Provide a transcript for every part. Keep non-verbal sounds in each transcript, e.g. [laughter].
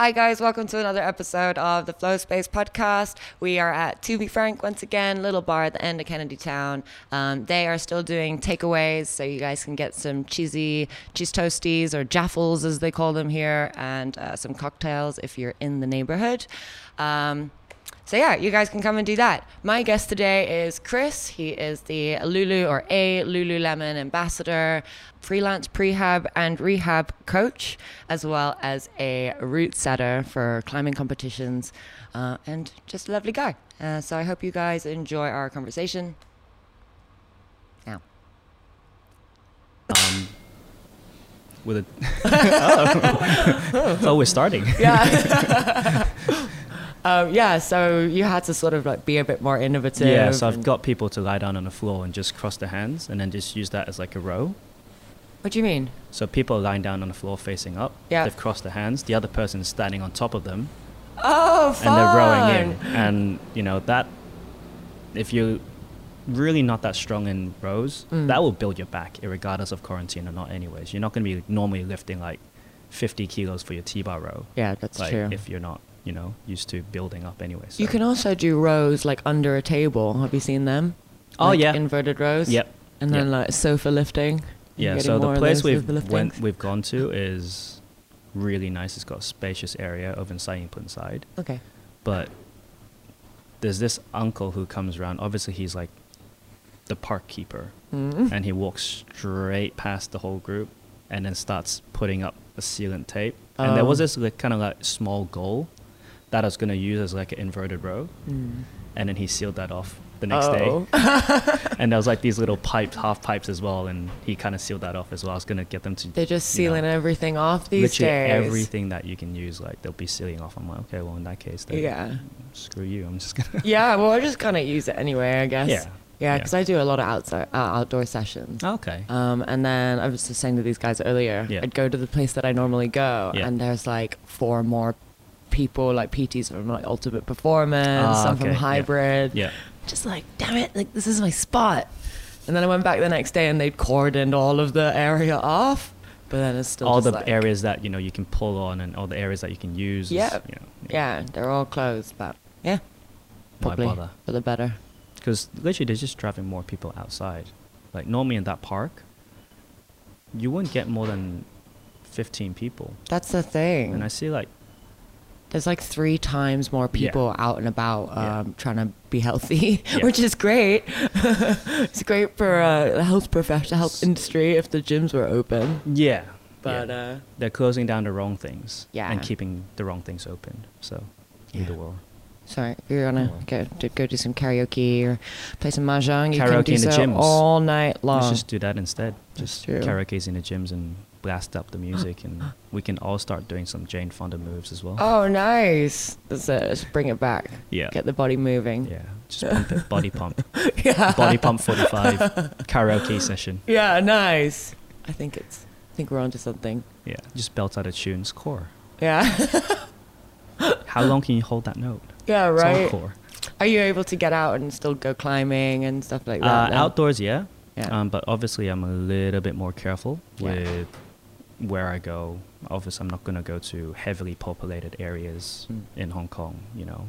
Hi, guys. Welcome to another episode of the Flow Space podcast. We are at To Be Frank once again, little bar at the end of Kennedy Town. Um, they are still doing takeaways, so you guys can get some cheesy cheese toasties or jaffles, as they call them here, and uh, some cocktails if you're in the neighborhood. Um, so yeah, you guys can come and do that. My guest today is Chris. He is the Lulu or a Lululemon ambassador, freelance prehab and rehab coach, as well as a route setter for climbing competitions, uh, and just a lovely guy. Uh, so I hope you guys enjoy our conversation. Now. Um, with a [laughs] oh. [laughs] so we're starting. Yeah. [laughs] Um, yeah, so you had to sort of like be a bit more innovative. Yeah, so I've got people to lie down on the floor and just cross their hands, and then just use that as like a row. What do you mean? So people are lying down on the floor facing up. Yeah. They've crossed their hands. The other person is standing on top of them, Oh, fun! and they're rowing in. And you know that if you're really not that strong in rows, Mm. that will build your back, regardless of quarantine or not. Anyways, you're not going to be normally lifting like 50 kilos for your T-bar row. Yeah, that's like true. if you're not, you know, used to building up anyway. You can also do rows like under a table. Have you seen them? Oh, Like, yeah. inverted rows. Yep. And then Yep. like sofa lifting. Yeah, so the place we've went, we've gone to is really nice. It's got a spacious area over inside inside. Okay. But there's this uncle who comes around. Obviously, he's like the park keeper, Mm. and he walks straight past the whole group, and then starts putting up a sealant tape. And there was Oh. this like, kind of like small goal that I was gonna use as like an inverted row, Mm. and then he sealed that off the next day. Oh. [laughs] And there was like these little [laughs] pipes, half pipes as well, and he kind of sealed that off as well. I was gonna get them to They're just you know, sealing everything off these literally days. everything that you can use, like they'll be sealing off. I'm like, okay, well in that case, then Yeah. screw you. I'm just gonna. Yeah, [laughs] well, I just kind of use it anyway, I guess. Yeah. Yeah, Yeah. because I do a lot of outside, uh, outdoor sessions. okay. Um, and then I was just saying to these guys earlier, Yeah. I'd go to the place that I normally go, Yeah. and there's like four more people, like PTs from like Ultimate Performance, Ah, some from okay, yeah. Hybrid. yeah. Just like, damn it, like this is my spot. And then I went back the next day, and they'd cordoned all of the area off, but then it's still all the like- areas that you know you can pull on, and all the areas that you can use. Yeah. You know, Yeah, they're all closed, but yeah, Why probably bother? for the better. Because literally, they're just driving more people outside. Like normally in that park, you wouldn't get more than fifteen people, That's the thing. and I see like There's like three times more Yeah. people out and about Yeah. um, trying to be healthy, [laughs] Yeah. which is great. [laughs] it's great for uh, the health profession, health industry if the gyms were open. yeah, But yeah. uh, they're closing down the wrong things Yeah. and keeping the wrong things open. So either Yeah. or. sorry, if you're gonna go to go do some karaoke or play some mahjong, you can Karaoke do in the so gyms. all night long. Let's just do that instead. Just true. karaoke's in the gyms and blast up the music, and we can all start doing some Jane Fonda moves as well. oh, nice! That's it. Let's bring it back. Yeah. Get the body moving. Yeah, just pump it, body pump, [laughs] yeah. body pump 45 karaoke session. Yeah, nice. I think it's. I think we're onto something. Yeah, just belt out a tunes core. Yeah. [laughs] How long can you hold that note? yeah. It's core. Are you able to get out and still go climbing and stuff like that? Uh, outdoors, yeah. Yeah. Um, but obviously, I'm a little bit more careful Yeah. with where I go. Obviously, I'm not going to go to heavily populated areas Mm. in Hong Kong, you know.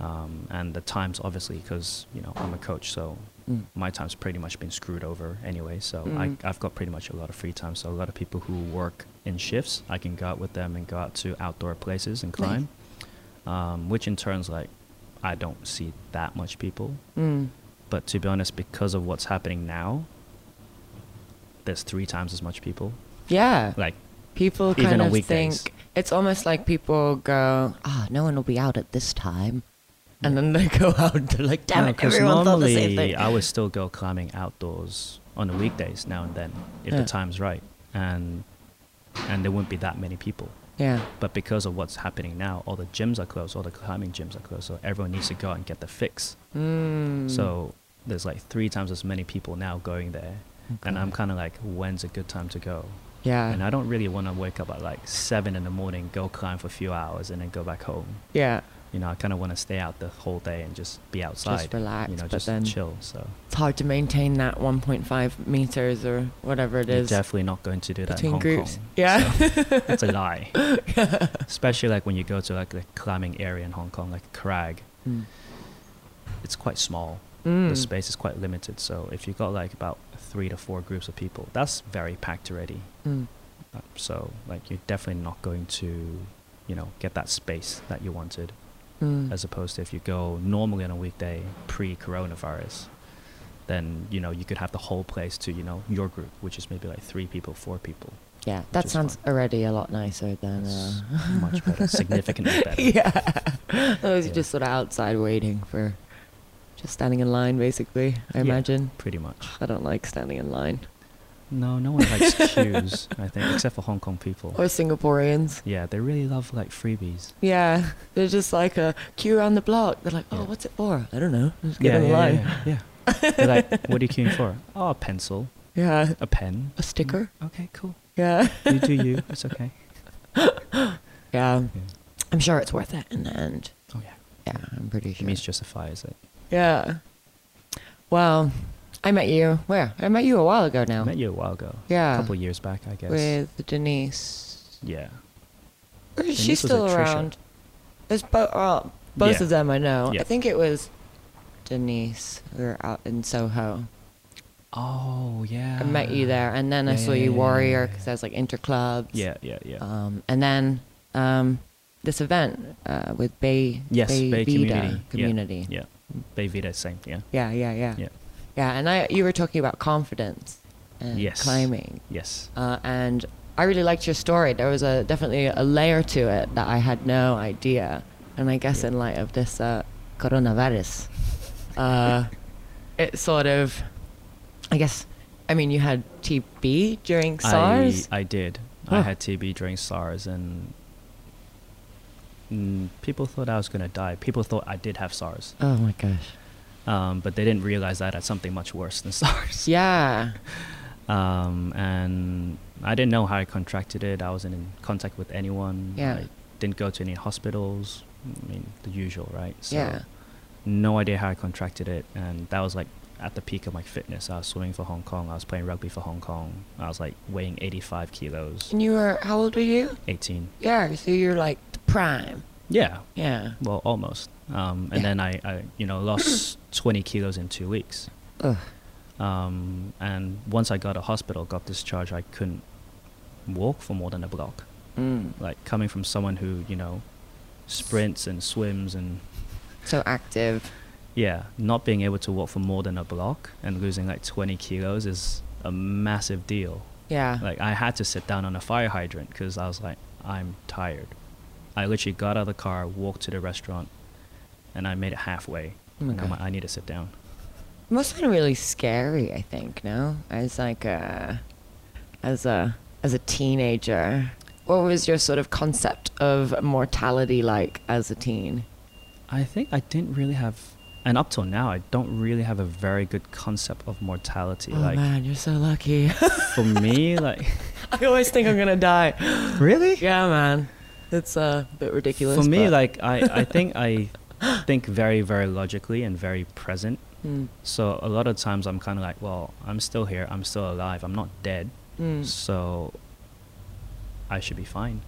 Um, and the times, obviously, because you know I'm a coach, so Mm. my time's pretty much been screwed over anyway. So Mm. I, I've got pretty much a lot of free time. So a lot of people who work in shifts, I can go out with them and go out to outdoor places and Nice. climb. Um, which in turns, like, I don't see that much people. Mm. But to be honest, because of what's happening now, there's three times as much people. Yeah. Like, People even kind on of weekdays. think it's almost like people go, ah, no one will be out at this time. And then they [laughs] go out and they're like, damn it, because everyone thought the same thing. I would still go climbing outdoors on the weekdays now and then if Yeah. the time's right, and and there wouldn't be that many people. yeah. But because of what's happening now, all the gyms are closed, all the climbing gyms are closed, so everyone needs to go out and get the fix. Mm. So there's like three times as many people now going there, and I'm kind of like, when's a good time to go? Yeah. And I don't really want to wake up at like seven in the morning, go climb for a few hours, and then go back home. yeah. You know, I kind of want to stay out the whole day and just be outside. Just relax, You know, just chill. So It's hard to maintain that 1.5 meters or whatever it you're is definitely not going to do that in Hong groups. Kong. Yeah. So, [laughs] that's a lie. [laughs] Especially like when you go to like the climbing area in Hong Kong, like a Crag, Mm. it's quite small. Mm. The space is quite limited. So if you got like about three to four groups of people, that's very packed already. Mm. Uh, So like you're definitely not going to, you know, get that space that you wanted. Mm. As opposed to if you go normally on a weekday pre-coronavirus, then you know you could have the whole place to you know your group, which is maybe like three people, four people. Yeah, that sounds already a lot nicer than. Uh, much better, significantly [laughs] better. yeah. [laughs] Those are just sort of outside waiting for. Just standing in line, basically, I Yeah. imagine. Pretty much. I don't like standing in line. No, no one likes queues. I think, except for Hong Kong people. Or Singaporeans. Yeah, they really love like freebies. Yeah, they're just like a queue around the block. They're like, oh, Yeah. what's it for? I don't know. Just get yeah, in yeah, line. yeah, yeah. They're like, what are you queuing for? [laughs] Oh, a pencil, Yeah. a pen. A sticker. Mm. Okay, cool. Yeah. You do you. It's okay. [laughs] Yeah. Yeah. I'm sure it's worth it in the end. Oh yeah. Yeah, I'm pretty sure. It means justifies it. Yeah. Well, I met you. Where? I met you a while ago now. I met you a while ago. Yeah. A couple years back, I guess. With Denise. yeah. Or is she Denise was still around? There's bo- well, both Yeah. of them I know. Yeah. I think it was Denise. We were out in Soho. Oh yeah. I met you there, and then I saw yeah, you yeah, Warrior because yeah. I was like interclubs. Yeah, yeah, yeah. Um, and then um, this event uh, with Bay yes, Bay, Bay Vida community. Yeah, community. Yeah. Bay Vida, same. Yeah. Yeah, yeah, yeah. Yeah. Yeah, and I you were talking about confidence and Yes. climbing. Yes. Uh, and I really liked your story. There was a definitely a layer to it that I had no idea. And I guess Yeah. in light of this uh, coronavirus, uh, [laughs] it sort of, I guess, I mean, you had TB during SARS. I, I did. I had TB during SARS, and mm, people thought I was gonna die. People thought I did have SARS, oh my gosh. um, but they didn't realize that I had something much worse than [laughs] SARS. Yeah. Um, and I didn't know how I contracted it. I wasn't in contact with anyone. Yeah. I didn't go to any hospitals. I mean, the usual, right? So Yeah. no idea how I contracted it, and that was like at the peak of my fitness. I was swimming for Hong Kong. I was playing rugby for Hong Kong. I was like weighing 85 kilos, And you were, how old were you? 18. Yeah, so you're like prime. Yeah, Yeah. well, almost. Um, and Yeah. then I, I, you know, lost [coughs] 20 kilos in two weeks. Ugh. Um, and once I got to hospital, got discharged, I couldn't walk for more than a block. Mm. Like coming from someone who, you know, sprints and swims and So active. yeah, not being able to walk for more than a block and losing like 20 kilos is a massive deal. Yeah. Like I had to sit down on a fire hydrant because I was like, I'm tired. I literally got out of the car, walked to the restaurant, and I made it halfway. Oh my God. like, I need to sit down. It must have been really scary, I think, no? As like a as a as a teenager. What was your sort of concept of mortality like as a teen? I think I didn't really have, and up till now, I don't really have a very good concept of mortality. Oh like man, you're so lucky. for me, [laughs] like I always think I'm gonna die. really. Yeah, man. It's uh, a bit ridiculous. For me, like I, I [laughs] think I think very, very logically and very present. Mm, So a lot of times I'm kind of like, well, I'm still here. I'm still alive. I'm not dead. mm. So I should be fine.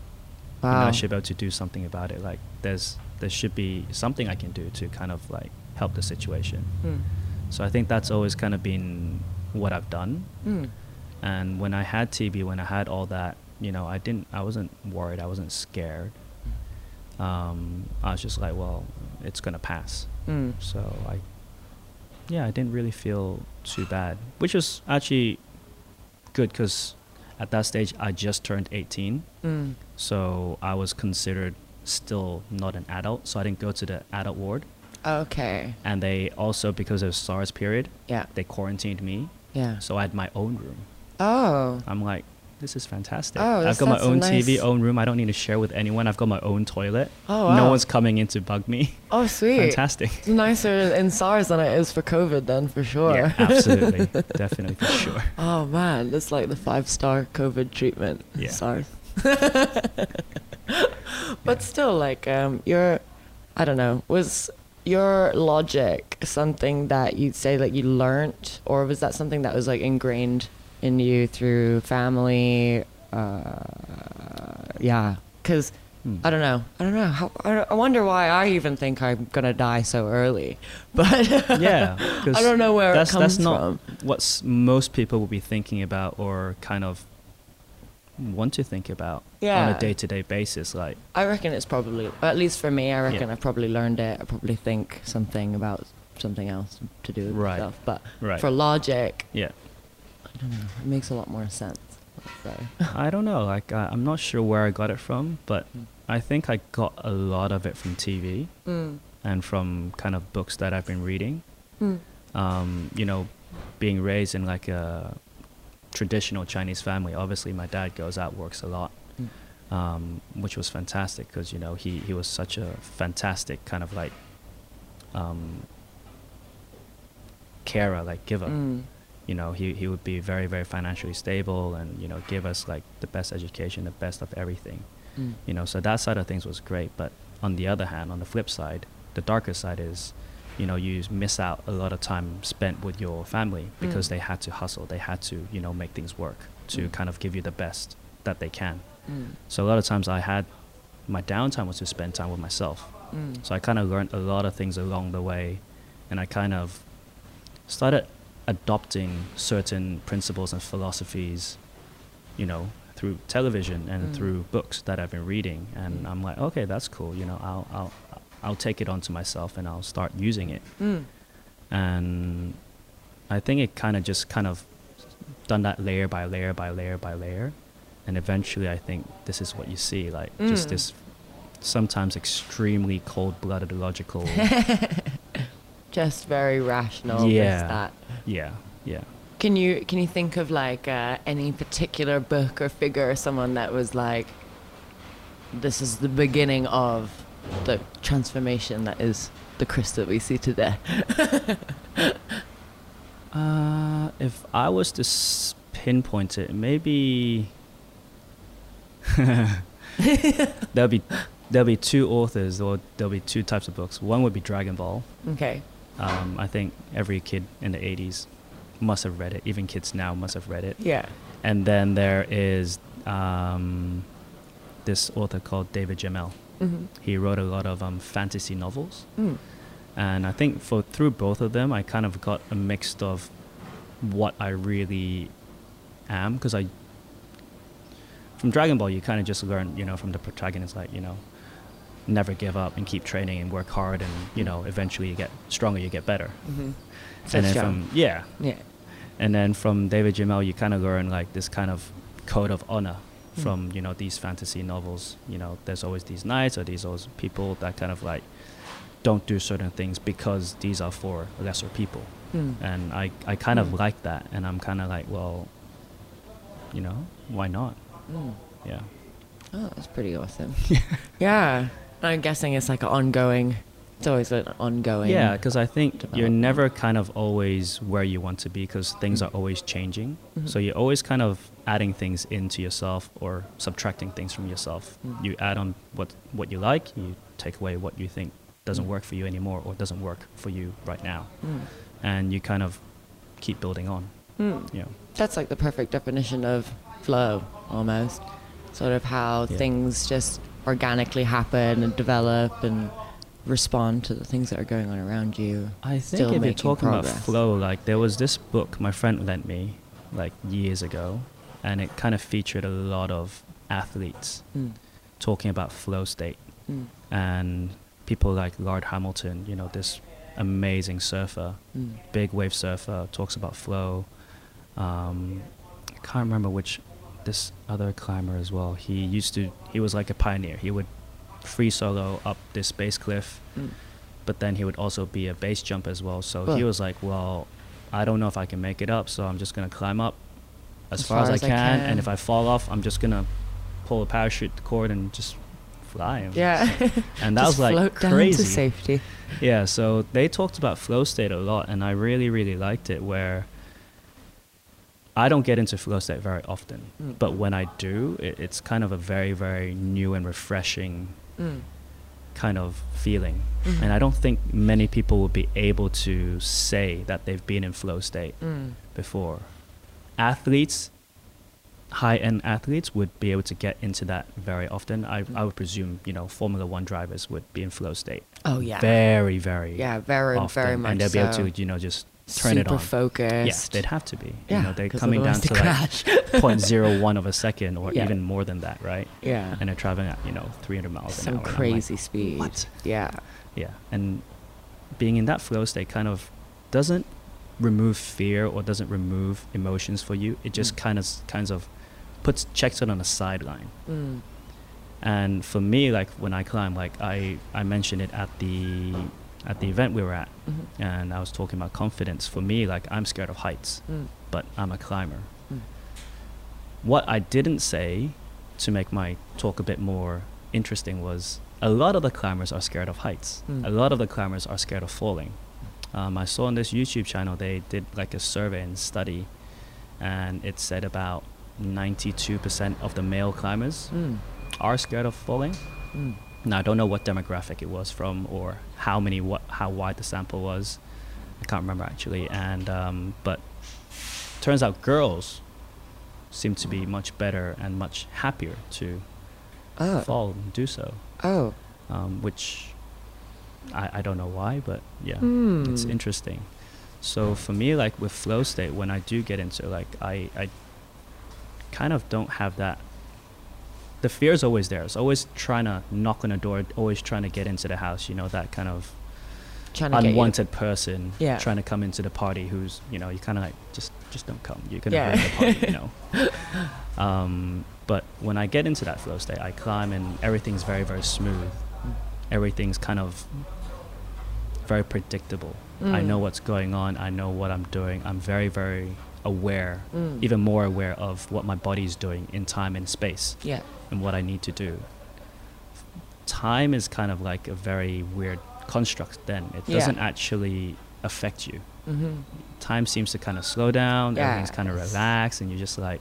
You know, Wow. I should be able to do something about it. Like there's there should be something I can do to kind of like help the situation. Mm, So I think that's always kind of been what I've done. mm. And when I had TB, when I had all that, you know, I didn't, I wasn't worried. I wasn't scared. Um, I was just like, well, it's gonna pass. Mm. So I, yeah, I didn't really feel too bad, which was actually good because at that stage I just turned 18, Mm. so I was considered still not an adult, so I didn't go to the adult ward. Okay. And they also, because of SARS period, Yeah. they quarantined me, Yeah. so I had my own room. Oh. I'm like, this is fantastic. Oh, I've got my own nice- TV, own room. I don't need to share with anyone. I've got my own toilet. Oh, wow. No one's coming in to bug me. Oh, sweet. Fantastic. It's nicer in SARS than it is for COVID, then for sure. Yeah, absolutely. [laughs] Definitely for sure. Oh man, that's like the five star COVID treatment. Yeah. SARS. [laughs] but still, like, um, you're I don't know. Was your logic something that you'd say that you learnt, or was that something that was like ingrained in you through family? Uh, yeah, because Hmm. I don't know. I don't know. How, I I wonder why I even think I'm gonna die so early. [laughs] But yeah, [laughs] I don't know where that's it comes that's not from. what most people will be thinking about or kind of want to think about on a day-to-day basis. Like, I reckon it's probably, at least for me, I reckon Yeah. I probably learned it. I probably think something about something else to do with Right. myself. But right? for logic, yeah, I don't know. It makes a lot more sense. I don't know. Like, I, I'm not sure where I got it from, but Mm. I think I got a lot of it from TV Mm. and from kind of books that I've been reading. Mm. um, you know, being raised in like a traditional Chinese family, obviously my dad goes out, works a lot, Mm. um, which was fantastic because, you know, he, he was such a fantastic kind of like um, carer, like giver. Mm. You know, he, he would be very, very financially stable and, you know, give us like the best education, the best of everything. Mm. You know, so that side of things was great. But on the other hand, on the flip side, the darker side is, you know, you miss out a lot of time spent with your family because Mm. they had to hustle, they had to, you know, make things work to Mm. kind of give you the best that they can. Mm. So a lot of times I had my downtime was to spend time with myself. Mm. So I kind of learned a lot of things along the way, and I kind of started adopting certain principles and philosophies, you know, through television and Mm. through books that I've been reading. And Mm. I'm like, okay, that's cool. You know, I'll I'll I'll take it onto myself and I'll start using it. Mm. And I think it kind of just kind of done that layer by layer by layer by layer, and eventually I think this is what you see, like just Mm. this sometimes extremely cold-blooded logical [laughs] Just very rational. Yeah. Yeah yeah Can you can you think of like uh, any particular book or figure or someone that was like, this is the beginning of the transformation that is the Chris that we see today? [laughs] uh if i was to s- pinpoint it maybe [laughs] there'll be there'll be two authors or there'll be two types of books one would be dragon ball Okay. Um, i think every kid in the 80s must have read it even kids now must have read it Yeah. and then there is um, this author called David Gemmell Mm-hmm. he wrote a lot of um, fantasy novels Mm. and I think for through both of them, I kind of got a mix of what I really am because I from Dragon Ball you kind of just learn you know from the protagonist like you know never give up and keep training and work hard and you know eventually you get stronger you get better Mm-hmm. and then from yeah yeah. and then from David Gemmell you kind of learn like this kind of code of honor Mm. from you know these fantasy novels you know there's always these knights or these always people that kind of like don't do certain things because these are for lesser people Mm. and I, I kind Mm. of like that and I'm kind of like well you know why not Mm. yeah Oh, that's pretty awesome. [laughs] yeah. I'm guessing it's like an ongoing. It's always an ongoing. yeah because I think you're never kind of always where you want to be because things are always changing Mhm. so you're always kind of adding things into yourself or subtracting things from yourself Mm. you add on what what you like you take away what you think doesn't Mm. work for you anymore or doesn't work for you right now Mm. and you kind of keep building on Mm. know That's like the perfect definition of flow, almost. Sort of how Yeah. things just organically happen and develop and respond to the things that are going on around you. I think Still if you're talking about flow, like there was this book my friend lent me like years ago, and it kind of featured a lot of athletes Mm. talking about flow state Mm. and people like Laird Hamilton, you know, this amazing surfer, Mm. big wave surfer, talks about flow. Um, I can't remember which this other climber as well. He used to he was like a pioneer. He would free solo up this base cliff Mm. but then he would also be a base jump as well. So he was like, "Well, I don't know if I can make it up, so I'm just gonna climb up as, far, as, I, can, and if I fall off, I'm just gonna pull a parachute cord and just fly." And- Yeah. [laughs] and that was like float down crazy. to safety. Yeah, so they talked about flow state a lot, and I really, really liked it. Where I don't get into flow state very often, Mm. but when I do, it, it's kind of a very, very new and refreshing Mm. kind of feeling. And I don't think many people will be able to say that they've been in flow state Mm. before. Athletes, high end athletes, would be able to get into that very often. I, I would presume, you know, Formula One drivers would be in flow state. Oh yeah. Very, very yeah, very often. very much And they'll so. be able to, you know, just turn Super it on. focused. Yeah, they'd have to be. Yeah, you know, they're coming down to they like crash. [laughs] 0.01 of a second or Yeah. even more than that, right? yeah. And they're traveling at, you know, 300 miles an hour. and I'm like, crazy speed. what? Yeah. Yeah, and being in that flow state kind of doesn't remove fear or doesn't remove emotions for you. It just Mm. kind of kinds of puts checks it on the sideline. Mm. And for me, like when I climb, like I I mentioned it at the at the event we were at, Mhm. and I was talking about confidence. For me, like I'm scared of heights, Mm. but I'm a climber. Mm. What I didn't say to make my talk a bit more interesting was a lot of the climbers are scared of heights. Mm. A lot of the climbers are scared of falling. Um, I saw on this YouTube channel they did like a survey and study, and it said about 92% of the male climbers Mm. are scared of falling. Mm. Now I don't know what demographic it was from or how many what how wide the sample was. I can't remember actually. And um, but turns out girls seem to be much better and much happier to Oh. fall and do so, Oh. um, which I, I don't know why, but yeah, it's Hmm. interesting. So for me, like with flow state, when I do get into like I I kind of don't have that. The fear is always there. It's always trying to knock on a door, always trying to get into the house. You know that kind of Trying to get unwanted person Yeah. trying to come into the party who's you know you kind of like just just don't come you're gonna Yeah. ruin the party you know [laughs] um, but when i get into that flow state i climb and everything's very very smooth everything's kind of very predictable i Mm. know what's going on i know what i'm doing i'm very very aware Mm. even more aware of what my body's doing in time and space Yeah. And what i need to do time is kind of like a very weird construct then it Yeah. doesn't actually affect you Mm-hmm. time seems to kind of slow down everything's kind of relaxed and you're just like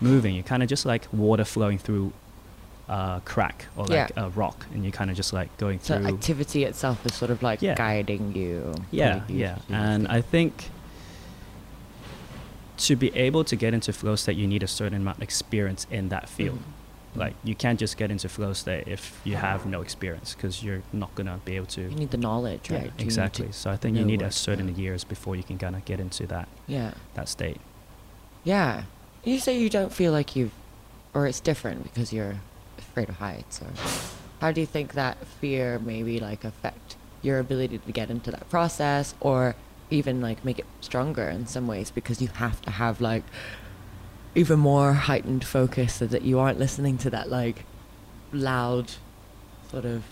moving you're kind of just like water flowing through a crack or Yeah. like a rock and you're kind of just like going through. So through activity itself is sort of like Yeah. guiding you. yeah you yeah and i think to be able to get into flow state you need a certain amount of experience in that field Mhm. like you can't just get into flow state if you have no experience because you're not gonna be able to you need the knowledge, right? Exactly so i think you need a certain years before you can kind of get into that yeah. that state Yeah. You say you don't feel like you've, or it's different because you're afraid of heights, or how do you think that fear maybe like affect your ability to get into that process, or even like make it stronger in some ways because you have to have like even more heightened focus so that you aren't listening to that like loud sort of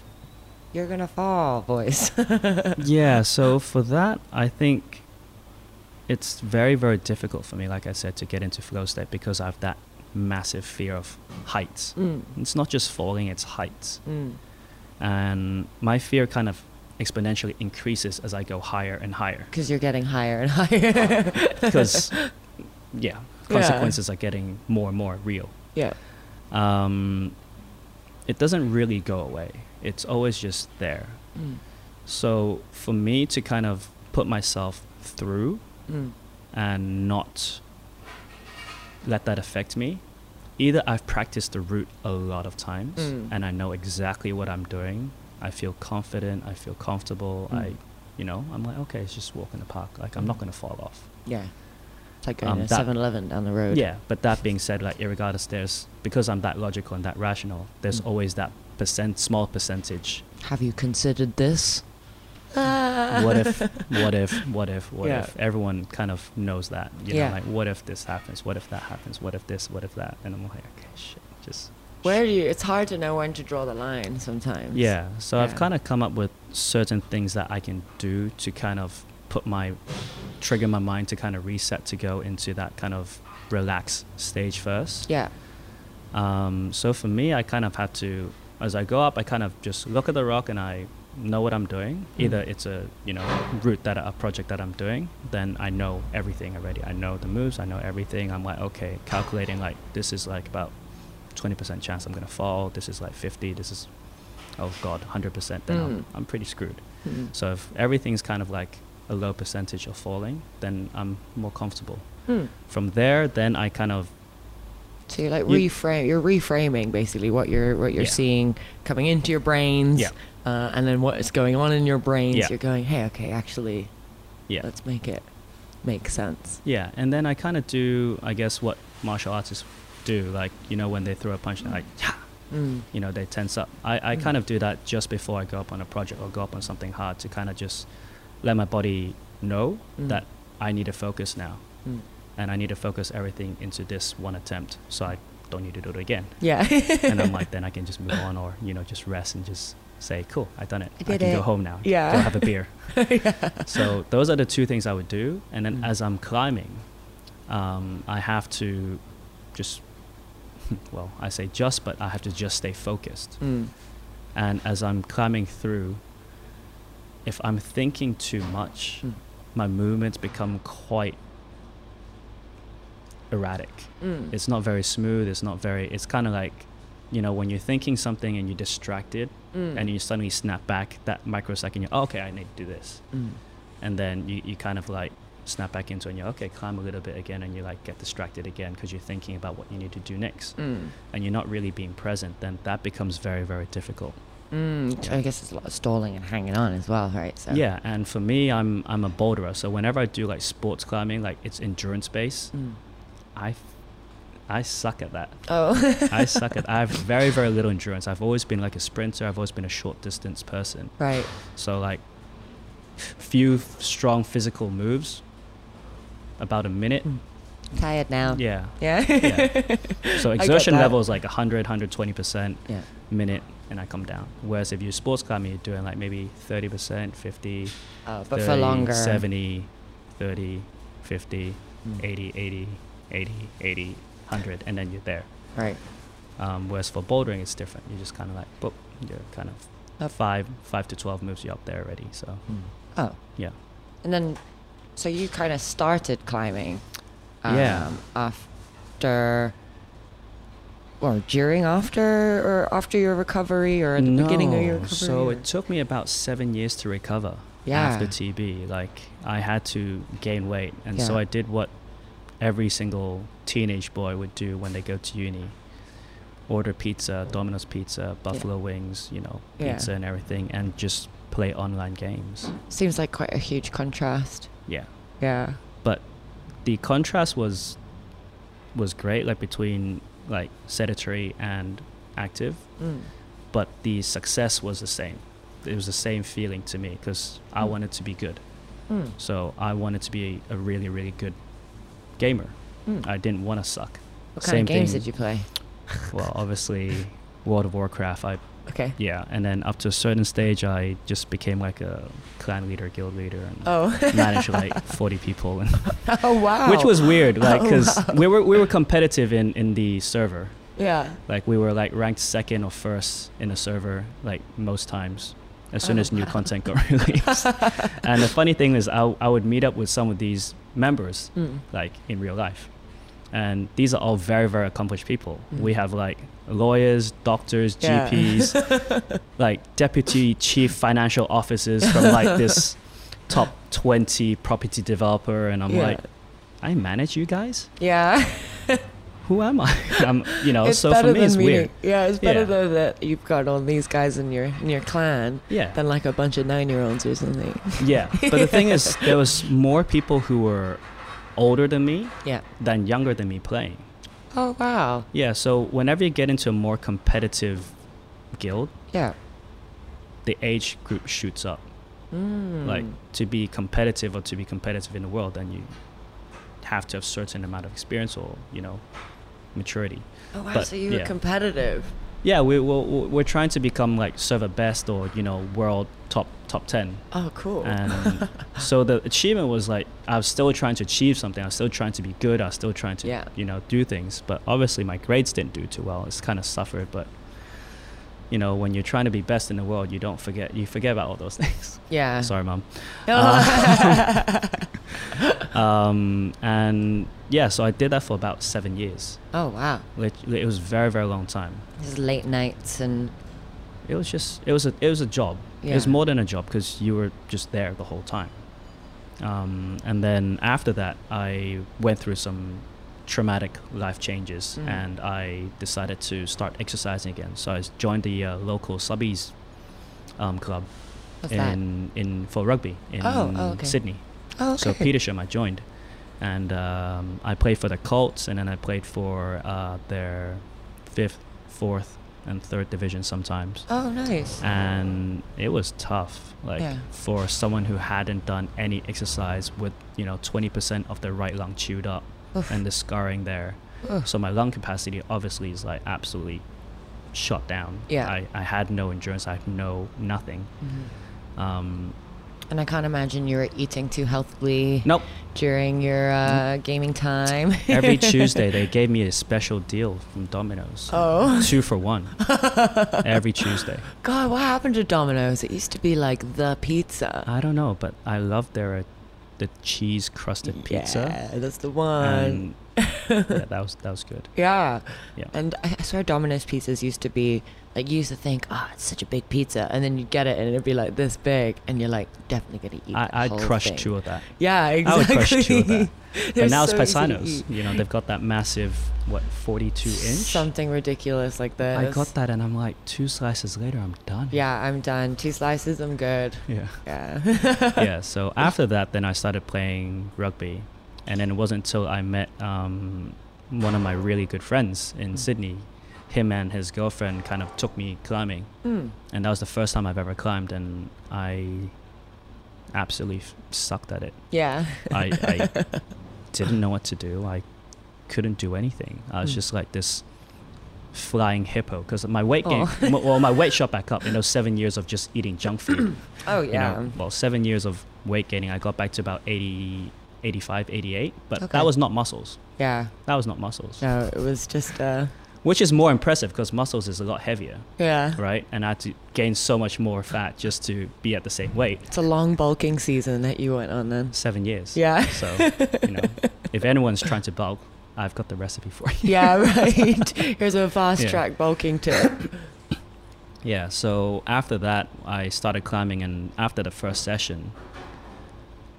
you're gonna fall voice. [laughs] yeah so for that i think it's very very difficult for me like i said to get into flow state because i have that massive fear of heights mm. it's not just falling it's heights Mm. and my fear kind of exponentially increases as i go higher and higher Because you're getting higher and higher. [laughs] because yeah consequences are getting more and more real yeah. um, it doesn't really go away it's always just there Mm. so for me to kind of put myself through Mm. and not let that affect me either i've practiced the route a lot of times Mm. and i know exactly what i'm doing i feel confident i feel comfortable Mm. i you know i'm like okay it's just walk in the park like i'm not Mm. going to fall off Yeah. It's like going Um, to 7 Eleven down the road. yeah but that being said like irregardless there's because i'm that logical and that rational there's Mm. always that percent small percentage Have you considered this? [laughs] what if what if what if what Yeah. if everyone kind of knows that you Yeah. know like what if this happens what if that happens what if this what if that and i'm like okay shit just Where do you? It's hard to know when to draw the line sometimes. yeah so i've kind of come up with certain things that i can do to kind of put my trigger my mind to kind of reset to go into that kind of relaxed stage first Yeah. Um, so for me, I kind of had to, as I go up, I kind of just look at the rock and I know what I'm doing. Mm. Either it's a you know route that a project that I'm doing, then I know everything already. I know the moves. I know everything. I'm like okay, calculating like this is like about 20% chance I'm gonna fall. This is like 50. This is oh god, 100%, then I'm, Mm. I'm pretty screwed. Mm. So if everything's kind of like a low percentage of falling, then I'm more comfortable. Mm. From there, then I kind of So you're like You- reframe. You're reframing basically what you're what you're Yeah. seeing coming into your brains. Yeah. Uh, and then what is going on in your brains? Yeah. You're going, hey, okay, actually, yeah let's make it make sense. yeah, and then I kind of do I guess what martial artists do, like you know when they throw a punch, like yeah, Mm. you know they tense up. I, I Mm. kind of do that just before I go up on a project or go up on something hard to kind of just let my body know Mm. that I need to focus now. Mm. and I need to focus everything into this one attempt, so I don't need to do it again. Yeah. and I'm like, then I can just [laughs] move on, or you know, just rest and just say, cool, I done it. I I, can it." go home now. Yeah. Go have a beer. [laughs] yeah. So those are the two things I would do, and then Mm. as I'm climbing, um, I have to just, [laughs] well, I say just, but I have to just stay focused. Mm. And as I'm climbing through, if I'm thinking too much, Mm. my movements become quite erratic. Mm. It's not very smooth. It's not very. It's kind of like, you know, when you're thinking something and you're distracted, Mm. and you suddenly snap back that microsecond. You're oh, okay. I need to do this, Mm. and then you, you kind of like snap back into it. and you're okay. Climb a little bit again, and you like get distracted again because you're thinking about what you need to do next, Mm. and you're not really being present. Then that becomes very very difficult. Mm. I guess it's a lot of stalling and hanging on as well, right? So. Yeah, and for me, I'm I'm a boulderer. So whenever I do like sports climbing, like it's endurance based, Mm. I, I suck at that. Oh. [laughs] I suck at. I have very very little endurance. I've always been like a sprinter. I've always been a short distance person. right. So like, few f- strong physical moves. About a minute. Mm. Tired now. Yeah. Yeah. Yeah. So [laughs] exertion level is like 100, 120 percent Yeah. minute, and I come down. Whereas if you're sports climbing, you're doing like maybe 30 percent, 50, Oh, but 30, for longer. 70, 30, 50, Mm. 80, 80, 80, 80, 100, and then you're there. Right. Um, whereas for bouldering, it's different. You're just kind of like, boop, you're kind of Up. five, five to 12 moves, you're up there already. So, Oh. yeah. And then, so you kind of started climbing. Yeah. Um, after, or during, after, or after your recovery, or at the beginning of your No, recovery. So or- it took me about seven years to recover Yeah. after TB. Like, I had to gain weight. And so I did what every single teenage boy would do when they go to uni order pizza, Domino's pizza, Buffalo Wings, you know, Yeah. pizza and everything, and just play online games. Seems like quite a huge contrast. Yeah. Yeah. but the contrast was was great like between like sedentary and active Mm. but the success was the same it was the same feeling to me because i Mm. wanted to be good Mm. so i wanted to be a really really good gamer Mm. i didn't want to suck What kind of same games thing- did you play? well obviously world of warcraft i Okay. yeah and then up to a certain stage i just became like a clan leader guild leader and Oh. [laughs] managed like 40 people and [laughs] oh wow. which was weird [laughs] like Oh, because wow. we were we were competitive in in the server Yeah. like we were like ranked second or first in the server like most times as soon Oh, as new wow. content got released and the funny thing is I, I would meet up with some of these members Mm. like in real life and these are all very very accomplished people Mm. we have like lawyers doctors Yeah. gps [laughs] like deputy chief financial officers from like this [laughs] top 20 property developer and i'm Yeah. like i manage you guys Yeah. [laughs] who am I? I'm, you know, it's so for me it's meeting- weird. Yeah, it's better Yeah. though that you've got all these guys in your in your clan Yeah, than like a bunch of nine year olds or something. yeah. But the thing is, there was more people who were older than me Yeah. than younger than me playing. Oh wow. Yeah, so whenever you get into a more competitive guild, Yeah. the age group shoots up. Mm. Like to be competitive or to be competitive in the world, then you have to have certain amount of experience or you know maturity. Oh wow. but, so you were yeah. competitive. Yeah, we, we're, we're trying to become like server best or you know world top top ten. Oh cool. And [laughs] so the achievement was like I was still trying to achieve something. I was still trying to be good. I was still trying to Yeah. you know do things. But obviously my grades didn't do too well. It's kind of suffered. But you know when you're trying to be best in the world, you don't forget. You forget about all those [laughs] things. yeah. Sorry, mom. oh [laughs] [laughs] Um, and yeah, so I did that for about seven years. Oh, wow. Lit- It was very very long time. Is late nights and it was just it was a it was a job. It was more than a job because you were just there the whole time. Um, and then after that, I went through some traumatic life changes, Mm. and I decided to start exercising again. So I joined the uh, local subbies um, club What's that? in in for rugby in Oh, oh, okay. Sydney. Oh, So okay. Petersham, I joined, and um, I played for the Colts, and then I played for uh, their fifth, fourth, and third division sometimes. Oh, nice. And it was tough, like Yeah. for someone who hadn't done any exercise with you know 20% of their right lung chewed up Oof. and the scarring there. So my lung capacity obviously is like absolutely shut down. Yeah. I, I had no endurance. I had no nothing. Mhm. Um, And I can't imagine you were eating too healthily nope. during your uh, gaming time. [laughs] Every Tuesday they gave me a special deal from Domino's. Oh. Two for one. [laughs] Every Tuesday. God, what happened to Domino's? It used to be like the pizza. I don't know, but I love their the cheese crusted pizza. Yeah, that's the one. And yeah, that was that was good. [laughs] Yeah. Yeah. And I I swear Domino's pizzas used to be like you used to think, oh, it's such a big pizza, and then you'd get it and it'd be like this big, and you're like definitely gonna eat. I, I'd crush thing. two of that. Yeah, exactly. I would crush two of that. [laughs] But now it's so easy Paisanos. You know, they've got that massive what 42 inch. Something ridiculous like this. I got that and I'm like two slices later I'm done. Yeah, I'm done. Two slices, I'm good. Yeah. Yeah. [laughs] [laughs] yeah. So after that, then I started playing rugby, and then it wasn't until I met um, one of my really good friends in Mm. Sydney. Him and his girlfriend kind of took me climbing, Mm. and that was the first time I've ever climbed, and I absolutely sucked at it. Yeah. I, I [laughs] didn't know what to do. I couldn't do anything. I was Mm. just like this flying hippo because my weight gain. [laughs] Aw. well, my weight shot back up in those seven years of just eating junk food. [coughs] Oh yeah. you know, well, seven years of weight gaining, I got back to about 80, 85, 88. But Okay. that was not muscles. yeah. That was not muscles. No, it was just uh Which is more impressive because muscles is a lot heavier, yeah. right? And I had to gain so much more fat just to be at the same weight. It's a long bulking season that you went on then. Seven years. Yeah. So, you know, if anyone's trying to bulk, I've got the recipe for you. yeah, [laughs] right. Here's a fast Yeah. track bulking tip. Yeah, so after that, I started climbing, and after the first session,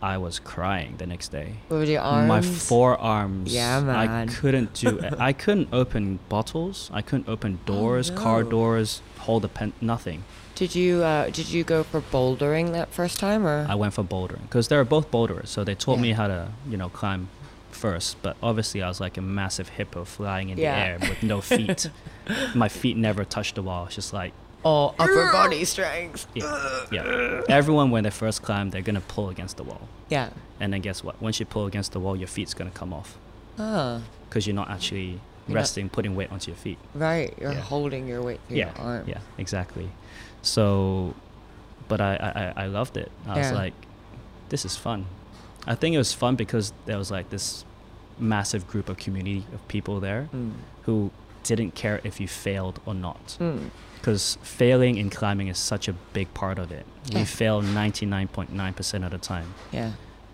I was crying the next day. What were your arms? My forearms. Yeah, man. I couldn't do. [laughs] I couldn't open bottles. I couldn't open doors, car Oh, no. doors, hold a pen. Nothing. Did you uh did you go for bouldering that first time or I went for bouldering because they're both boulderers, so they taught me how to, you know, climb first. But obviously, I was like a massive hippo flying in Yeah. the air with no feet. [laughs] My feet never touched the wall. It's just like oh upper body strength? Yeah, yeah. Everyone when they first climb, they're gonna pull against the wall, Yeah. and then guess what? Once you pull against the wall, your feet's gonna come off Ah, because you're not actually You're not- resting, putting weight onto your feet. right. You're Yeah. holding your weight through yeah, your arm. yeah, exactly. So, but I, I, I- I loved it. I was like, this is fun. I think it was fun because there was like this massive group of community of people there Mm. who didn't care if you failed or not. Mm. Because failing in climbing is such a big part of it. Yeah. We fail 99.9% of the time. Yeah.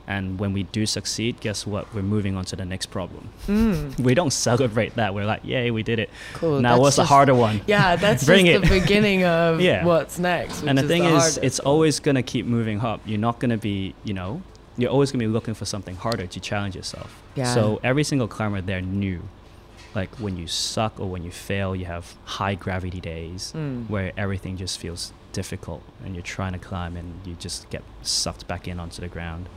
And when we do succeed, guess what? We're moving on to the next problem. Mm. [laughs] We don't celebrate that. We're like, yay, we did it. Cool. now that's what's the harder one? Yeah, that's [laughs] Bring just it. the [laughs] beginning of Yeah. what's next. and the which thing the is, it's one. always going to keep moving up. You're not going to be, you know, you're always going to be looking for something harder to challenge yourself. Yeah. So every single climber there knew, like when you suck or when you fail, you have high gravity days Mm. where everything just feels difficult and you're trying to climb and you just get sucked back in onto the ground.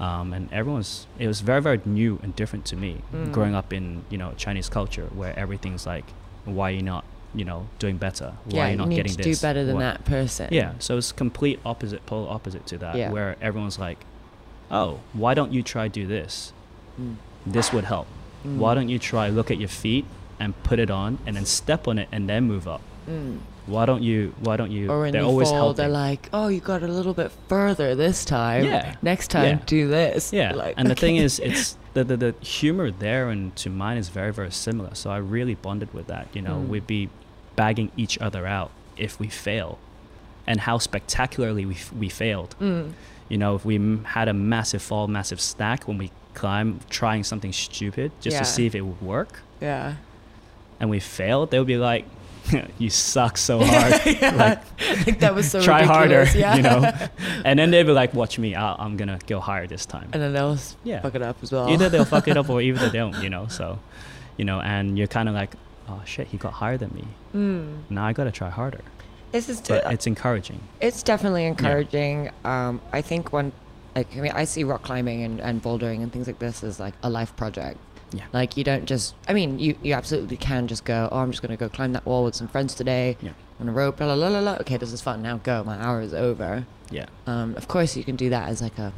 Um, and everyone's, it was very, very new and different to me Mm. growing up in, you know, Chinese culture where everything's like, why are you not, you know, doing better? Why yeah, are you you not need getting to this? do better than Why- that person. yeah, so it's complete opposite, polar opposite to that, Yeah. where everyone's like, "Oh, why don't you try do this? Mm. This would help. Why Mm. don't you try look at your feet and put it on, and then step on it, and then move up? Mm. Why don't you? Why don't you? Or when they're you always fall, helping. they're like, "Oh, you got a little bit further this time. Yeah. Next time, Yeah. do this." yeah, Like, and the thing is, it's [laughs] the, the the humor there and to mine is very very similar. So I really bonded with that. You know, Mm. we'd be bagging each other out if we fail, and how spectacularly we f- we failed. Mm. You know, if we m- had a massive fall, massive stack when we climb, trying something stupid just Yeah. to see if it would work, Yeah. and we failed, they would be like, [laughs] you suck so [laughs] hard. yeah. [laughs] Like, Like, that was so try harder. Yeah. you know. And then they'd be like, "Watch me! i I'm gonna go higher this time." And then they'll Yeah. fuck it up as well. Either they'll fuck it up or either they don't, you know. So, you know, and you're kind of like, "Oh shit, he got higher than me. Mm. Now I gotta try harder." This is But t- it's encouraging. It's definitely encouraging. Um, I think when, like, I mean, I see rock climbing and, and bouldering and things like this as like a life project. Yeah. Like, you don't just, I mean, you, you absolutely can just go, oh, I'm just going to go climb that wall with some friends today Yeah. on a rope, La la la blah. Okay, this is fun. Now go. My hour is over. Yeah. Um, of course, you can do that as like a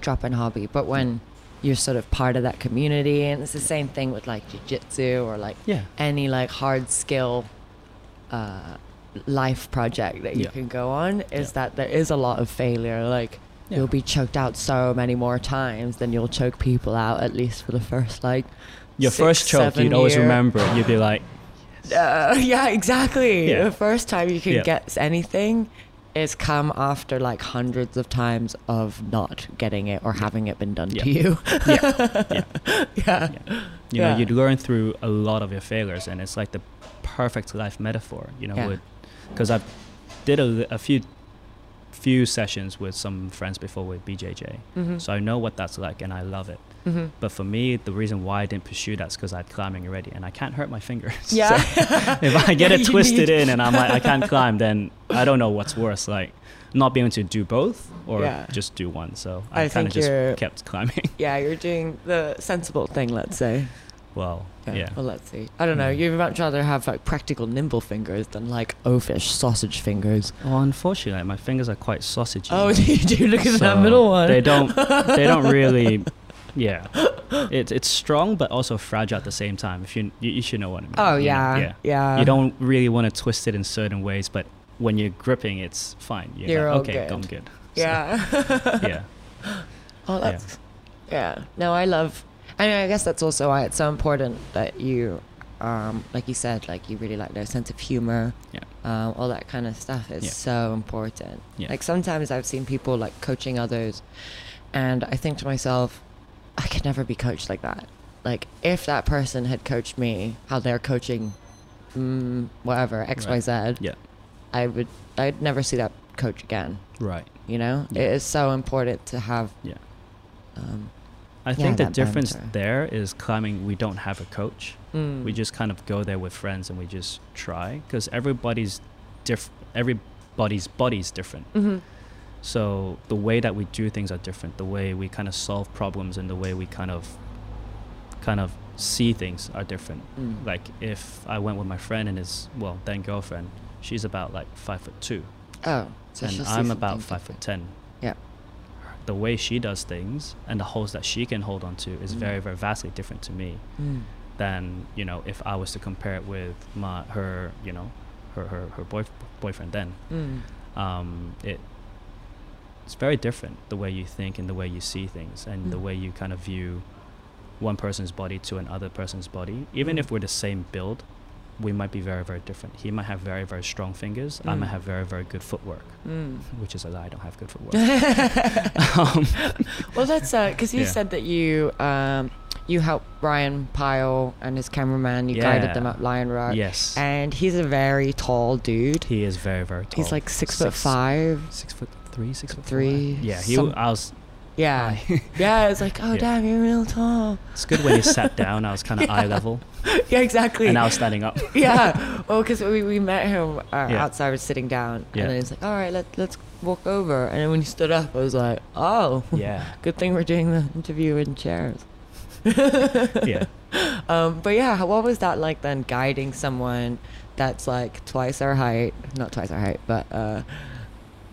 drop in hobby. But when you're sort of part of that community, and it's the same thing with like jujitsu or like Yeah. any like hard skill uh, life project that you Yeah. can go on is Yeah. that there is a lot of failure like Yeah. you'll be choked out so many more times than you'll choke people out at least for the first like Your six, first choke, you'd always remember it. You'd be like, [laughs] uh, yeah exactly Yeah. the first time you can Yeah. get anything is come after like hundreds of times of not getting it or having it been done to you [laughs] yeah, yeah. yeah. You know, you'd learn through a lot of your failures, and it's like the perfect life metaphor. You know, because I've did a, a few few sessions with some friends before with BJJ, Mhm. so I know what that's like, and I love it. Mhm. But for me, the reason why I didn't pursue that's because I had climbing already, and I can't hurt my fingers. [laughs] yeah So [laughs] if I get it twisted need- in and I'm like I can't climb, then I don't know what's worse, like not being able to do both or Yeah. just do one. So I I, kind of just kept climbing. yeah you're doing the sensible thing let's say well, yeah. Well, let's see. I don't know. You'd much rather have like practical nimble fingers than like oafish sausage fingers. Well, unfortunately, my fingers are quite sausagey. Oh, [laughs] you do look at that middle one. They don't. They don't really. [laughs] Yeah, it's it's strong but also fragile at the same time. If you you, you should know what I mean. Oh you know, yeah, yeah. yeah. you don't really want to twist it in certain ways, but when you're gripping, it's fine. You're, You're like, okay, good. I'm good. So, Yeah. [laughs] yeah. oh, that's. Yeah. No, I love. I mean, I guess that's also why it's so important that you, um, like you said, like you really like their sense of humor. Yeah. Um, all that kind of stuff is Yeah. so important. Yeah. Like sometimes I've seen people like coaching others, and I think to myself, I could never be coached like that. Like if that person had coached me, how they're coaching, mm, whatever X Y Right. Z, Yeah. I would I'd never see that coach again. Right. You know, it is so important to have. Yeah. Um, I Yeah, think the difference banter. there is climbing. We don't have a coach. mm. We just kind of go there with friends and we just try because everybody's diff. Everybody's body's different. Mhm. So the way that we do things are different. The way we kind of solve problems and the way we kind of kind of see things are different. Mm. Like if I went with my friend and his well then girlfriend, she's about like five foot two, Oh, so and I'm about five foot ten. The way she does things and the holds that she can hold on to is Mm. very very vastly different to me Mm. than you know if I was to compare it with my her you know her her her boy, boyfriend then. Mm. Um, it it's very different the way you think and the way you see things and the Mm. way you kind of view one person's body to another person's body. Even Mm. if we're the same build, we might be very very different. He might have very very strong fingers. I might Mm. have very very good footwork, Mm. which is a lie. I don't have good footwork. [laughs] um, [laughs] well, that's because you Yeah. said that you um, you helped Ryan Pyle and his cameraman. You guided them Yeah. up Lion Rock. yes, And he's a very tall dude. he is very very tall. He's like six, foot five. six foot three, six foot Three. Yeah, he. some- I was. Yeah. [laughs] yeah, it's like, oh Yeah. damn, you're real tall. it's good when you sat [laughs] down. I was kind of eye level, [laughs] yeah, exactly. and I was standing up. yeah. Well, because we, we met him uh, Yeah. outside, was sitting down, Yeah. and then he's like, "All right, let let's walk over." And then when he stood up, I was like, "Oh, Yeah, good thing we're doing the interview in chairs." yeah. Um, but yeah, how- what was that like then, guiding someone that's like twice our height, not twice our height, but uh,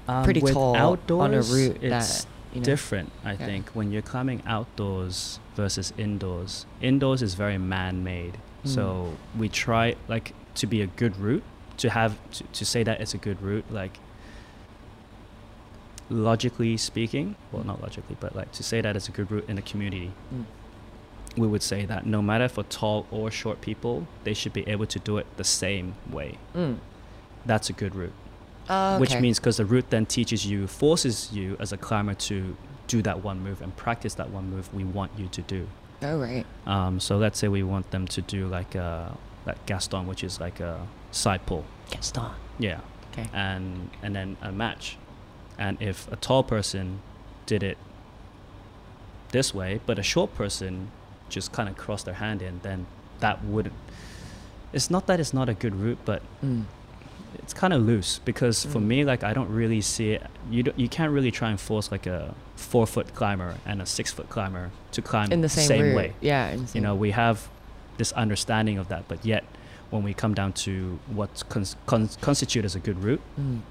Um, pretty with tall on a outdoors, route it's that you know. different. I Yeah. think when you're climbing outdoors versus indoors. Indoors is very man-made, Mm. so we try like to be a good route to have to, to say that it's a good route. Like logically speaking, well, not logically, but like to say that it's a good route in a community. Mm. We would say that no matter for tall or short people, they should be able to do it the same way. Mm. That's a good route. Oh, which means because the route then teaches you, forces you as a climber to do that one move and practice that one move we want you to do. Oh right. Um, so let's say we want them to do like a, like Gaston, which is like a side pull. Gaston. Yeah. Okay. And and then a match. And if a tall person did it this way, but a short person just kind of crossed their hand in, then that wouldn't. It's not that it's not a good route, but Mm. It's kind of loose because for Mm. me, like I don't really see it. You don't, you can't really try and force like a four foot climber and a six foot climber to climb In the same, route. way. Yeah. Same You know, we have this understanding of that, but yet when we come down to what cons- as a good route, Mm.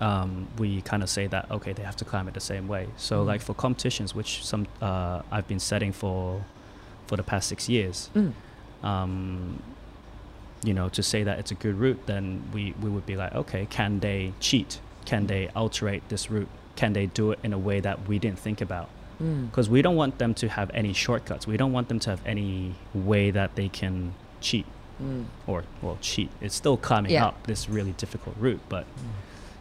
um, we kind of say that okay, they have to climb it the same way. So Mm. like for competitions, which some uh, I've been setting for for the past six years, Mm. um, you know, to say that it's a good route, then we, we would be like, okay, can they cheat? Can they alterate this route? Can they do it in a way that we didn't think about? Mm. Because we don't want them to have any shortcuts. We don't want them to have any way that they can cheat Mm. or, well, cheat. It's still climbing Yeah. up this really difficult route, but,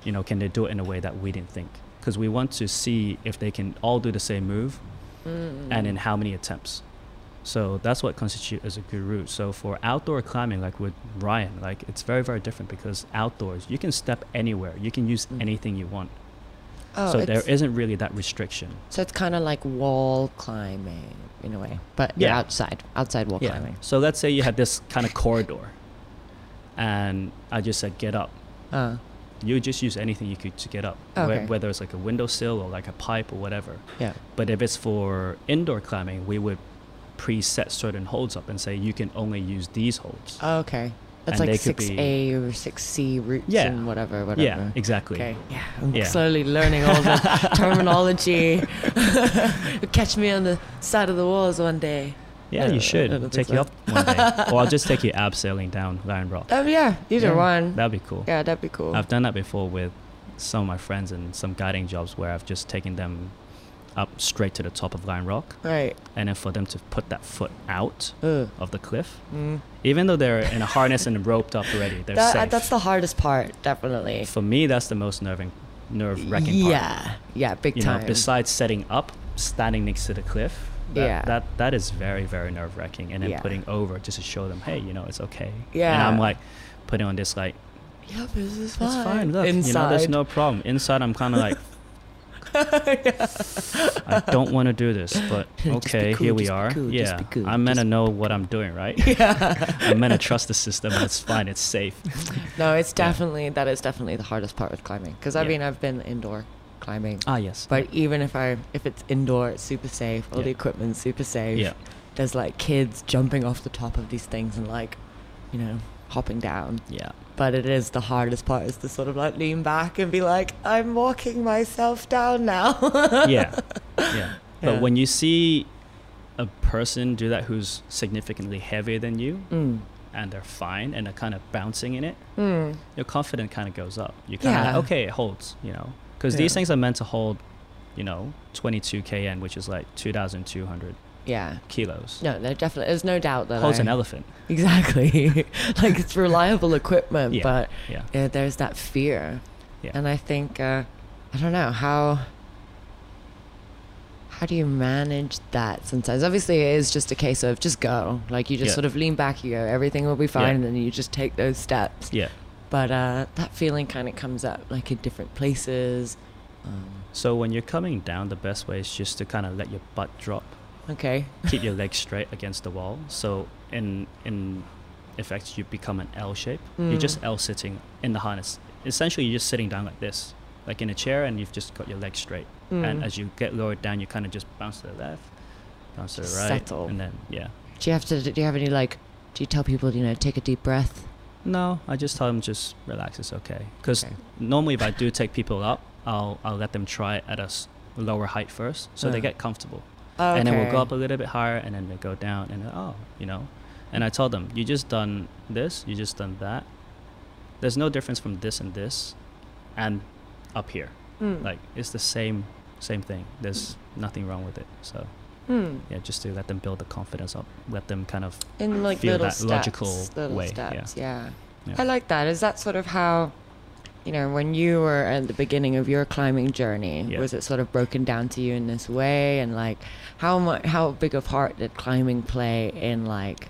you know, can they do it in a way that we didn't think? Because we want to see if they can all do the same move Mm. and in how many attempts. So that's what constitutes as a good route. So for outdoor climbing, like with Ryan, like it's very very different because outdoors you can step anywhere, you can use Mm. anything you want. Oh, so there isn't really that restriction. So it's kind of like wall climbing in a way, but Yeah. outside, outside wall climbing. So let's say you had this kind of corridor, and I just said get up. Uh, You just use anything you could to get up, Okay. whether it's like a windowsill or like a pipe or whatever. yeah. But if it's for indoor climbing, we would preset certain holds up and say you can only use these holds. Oh, okay. That's And like they could six be- A or six C routes Yeah. and whatever, whatever. Yeah, exactly. Okay. Yeah. I'm Yeah. slowly learning all the [laughs] terminology. [laughs] Catch me on the side of the walls one day. Yeah, Yeah, you should that'll take you up one day, [laughs] or I'll just take you abseiling down Lion Rock. Oh yeah, either Yeah, one. That'd be cool. yeah, that'd be cool. I've done that before with some of my friends and some guiding jobs where I've just taken them up straight to the top of Lion Rock, right. and then for them to put that foot out Ugh. of the cliff, Mm. even though they're in a harness and roped up already, they're That, safe. that's the hardest part, definitely. for me, that's the most nerving, nerve-wracking part. Yeah, yeah, big you time. know, besides setting up, standing next to the cliff. That, Yeah. that that is very very nerve wracking, and then Yeah. putting over just to show them, hey, you know, it's okay. Yeah, and Yeah. I'm like putting on this like, Yep, this is fine. it's fine. Look, Inside. you know, there's no problem. Inside, I'm kind of like, [laughs] I don't want to do this, but [laughs] okay, cool, here we are. cool, yeah, cool, I'm meant to know what I'm doing, right? [laughs] yeah. I'm meant to trust the system, and it's fine. It's safe. No, it's Yeah. definitely that is definitely the hardest part with climbing. Because I Yeah. mean, I've been indoor climbing, Ah, yes. but even if I if it's indoor, it's super safe. All the equipment's super safe. Yeah. There's like kids jumping off the top of these things and like, you know, hopping down. Yeah. But it is the hardest part is to sort of like lean back and be like, I'm walking myself down now. [laughs] yeah, yeah. But Yeah. when you see a person do that who's significantly heavier than you, Mm. and they're fine and they're kind of bouncing in it, Mm. your confidence kind of goes up. You kind of Yeah. okay, it holds, you know, because these things are meant to hold, you know, 22 kn, which is like 2,200 Yeah. kilos. No, there definitely there's no doubt that holds I, an elephant. Exactly. [laughs] like it's reliable equipment, Yeah. but Yeah, there's that fear. Yeah. And I think uh, I don't know how how do you manage that sometimes? Obviously it is just a case of just go. Like you just Yeah. sort of lean back, you go, everything will be fine, and then you just take those steps. yeah. But uh, that feeling kind of comes up like in different places. Um, So when you're coming down, the best way is just to kind of let your butt drop. Okay. [laughs] keep your legs straight against the wall. So in in effect, you become an L shape. You're just Mm. L sitting in the harness. Essentially, you're just sitting down like this, like in a chair, and you've just got your legs straight. And Mm. as you get lowered down, you kind of just bounce to the left, bounce to the right, settle. and then yeah. Do you have to? Do you have any like? Do you tell people you know take a deep breath? No, I just tell them just relax. It's okay. Because Okay. normally, if I do take people up, I'll I'll let them try it at a s- lower height first, so they Uh. get comfortable. Oh, and then we'll go up a little bit higher and then they go down and oh you know and i told them you just done this you just done that there's no difference from this and this and up here Mm. like it's the same same thing there's nothing wrong with it so Mm. yeah just to let them build the confidence up let them kind of in like feel little that steps, logical little way, steps. Yeah. Yeah. I like that. Is that sort of how, you know, when you were at the beginning of your climbing journey, Yeah. was it sort of broken down to you in this way? And like, how much, how big of part did climbing play in like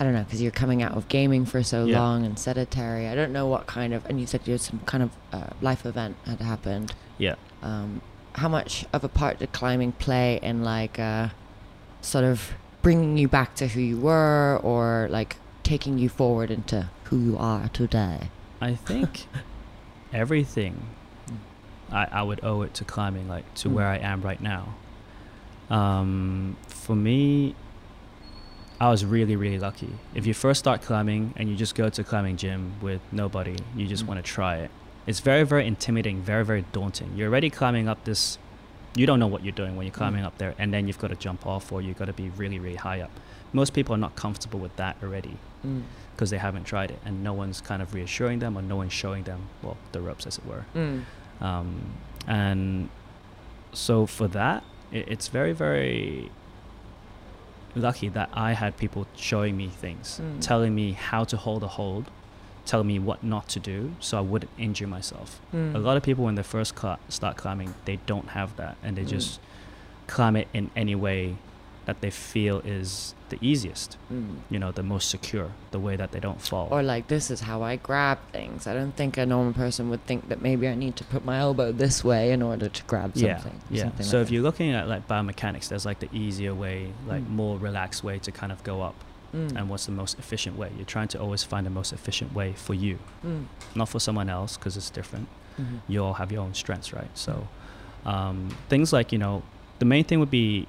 I don't know, because you're coming out of gaming for so Yeah. long and sedentary. I don't know what kind of, and you said you had some kind of uh, life event had happened. Yeah. Um, how much of a part did climbing play in like uh, sort of bringing you back to who you were, or like taking you forward into who you are today? I think [laughs] everything I, I would owe it to climbing, like to Mm. where I am right now. Um, for me, I was really, really lucky. If you first start climbing and you just go to a climbing gym with nobody, you just Mm. want to try it. It's very, very intimidating, very, very daunting. You're already climbing up this, you don't know what you're doing when you're climbing up there, and then you've got to jump off or you've got to be really, really high up. Most people are not comfortable with that already Mm. because they haven't tried it and no one's kind of reassuring them or no one's showing them well the ropes as it were Mm. um, and so for that it, it's very very lucky that i had people showing me things Mm. telling me how to hold a hold telling me what not to do so i wouldn't injure myself Mm. a lot of people when they first cl- start climbing they don't have that and they Mm. just climb it in any way that they feel is the easiest Mm. you know the most secure the way that they don't fall Or like this is how I grab things. I don't think a normal person would think that maybe I need to put my elbow this way in order to grab something. Yeah, yeah. something So like if you're looking at like biomechanics, there's like the easier way, like Mm. more relaxed way to kind of go up, that. Mm. and what's the most efficient way. You're trying to always find the most efficient way for you, Mm. not for someone else, because it's different. Mhm. You all have your own strengths, right? So um, things like you know, the main thing would be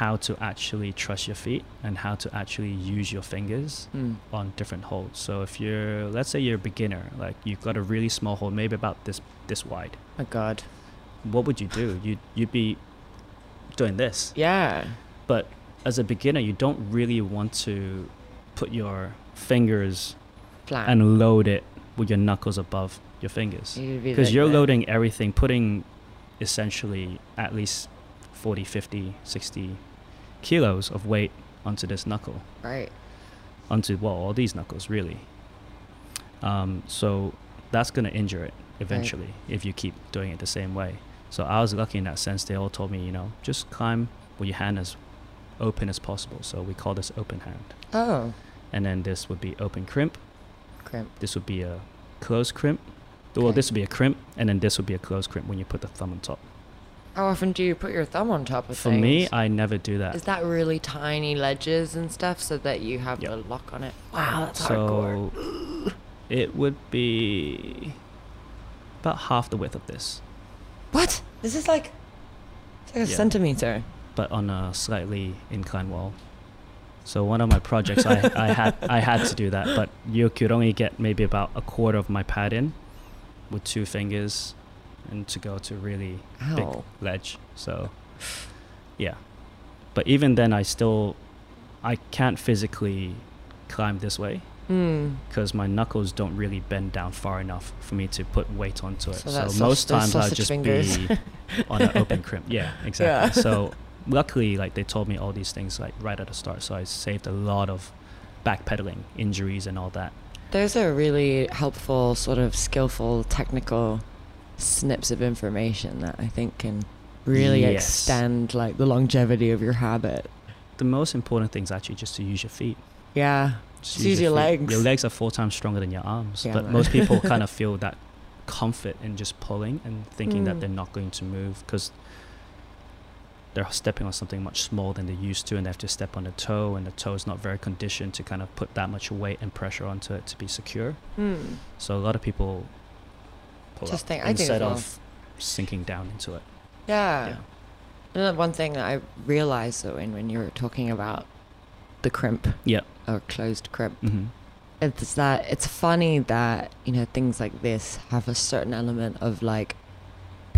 how to actually trust your feet and how to actually use your fingers Mm. on different holds. So if you're, let's say you're a beginner, like you've got a really small hold, maybe about this this wide. My God. What would you do? You'd you'd be doing this. Yeah. But as a beginner, you don't really want to put your fingers Flat. and load it with your knuckles above your fingers. Because like you're that. loading everything, putting essentially at least 40, 50, 60 kilos of weight onto this knuckle, Right. onto, well, all these knuckles, really. Um, so that's going to injure it eventually if you keep doing it the same way. So I was lucky in that sense. They all told me, you know, just climb with your hand as open as possible. So we call this open hand. Oh. And then this would be open crimp. Crimp. This would be a closed crimp. Well, Okay. this would be a crimp, and then this would be a closed crimp when you put the thumb on top. How often do you put your thumb on top of things? For things? me, I never do that. Is that really tiny ledges and stuff so that you have Yep. the lock on it? Wow, that's hardcore. so [gasps] it would be about half the width of this, What? This is like, it's like a Yeah. centimeter. But on a slightly inclined wall. So one of my projects, I, I [laughs] had I had to do that, but you could only get maybe about a quarter of my pad in with two fingers, and to go to really big ledge. So, yeah. But even then, I still, I can't physically climb this way Mm. because my knuckles don't really bend down far enough for me to put weight onto it. So So, most times I'll just fingers. be on an open crimp. [laughs] Yeah, exactly. Yeah. So luckily, like they told me all these things like right at the start, so I saved a lot of backpedaling, injuries, and all that. Those are really helpful, sort of skillful, technical snips of information that I think can really Yes. extend like the longevity of your habit. The most important thing is actually just to use your feet. Yeah. Just Just use your feet. legs. Your legs are four times stronger than your arms. Yeah, but man. most people [laughs] kind of feel that comfort in just pulling and thinking Mm. that they're not going to move because they're stepping on something much smaller than they're used to and they have to step on the toe and the toe is not very conditioned to kind of put that much weight and pressure onto it to be secure. Hmm. So a lot of people pull Just up think- I think as instead well. of sinking down into it. Yeah. Yeah. Another one thing that I realized though, in when you were talking about the crimp Yeah. or closed crimp, hmm it's that it's funny that you know things like this have a certain element of like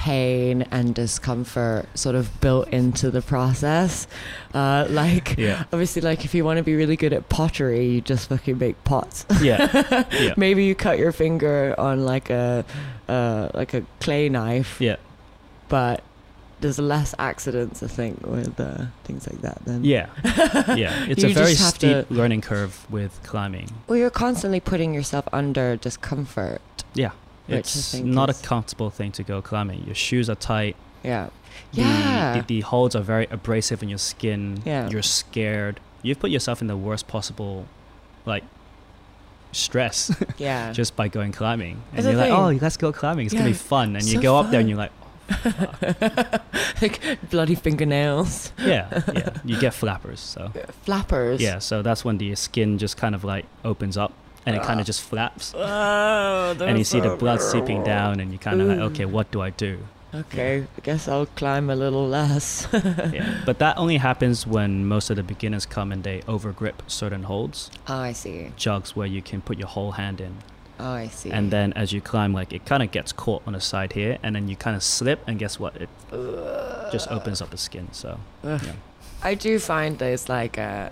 pain and discomfort sort of built into the process. Uh, like Yeah. obviously, like if you want to be really good at pottery, you just fucking make pots. Yeah. [laughs] Yeah. Maybe you cut your finger on like a uh, like a clay knife, Yeah. but there's less accidents, I think, with uh, things like that. Then Yeah. [laughs] Yeah. It's a very steep learning curve with climbing. Well, you're constantly putting yourself under discomfort. Yeah. It's not is- a comfortable thing to go climbing. Your shoes are tight. Yeah. The, Yeah. The, the holds are very abrasive in your skin. Yeah. You're scared. You've put yourself in the worst possible like stress [laughs] Yeah. [laughs] just by going climbing. And That's the you're like, thing. oh, let's go climbing. It's gonna be fun. And you so go up there and you're like, [laughs] oh, like bloody fingernails. yeah, yeah. You get flappers. So Flappers. yeah, so that's when the skin just kind of like opens up and it kind Ah. of just flaps. Oh, and you see the blood seeping down and you kind of like, okay, what do I do? Okay, I guess I'll climb a little less. [laughs] yeah. But that only happens when most of the beginners come and they overgrip certain holds, Oh, I see. jugs where you can put your whole hand in. Oh, I see. And then as you climb, like it kind of gets caught on the side here, and then you kind of slip, and guess what? It just opens up the skin. So yeah. I do find there's like, uh,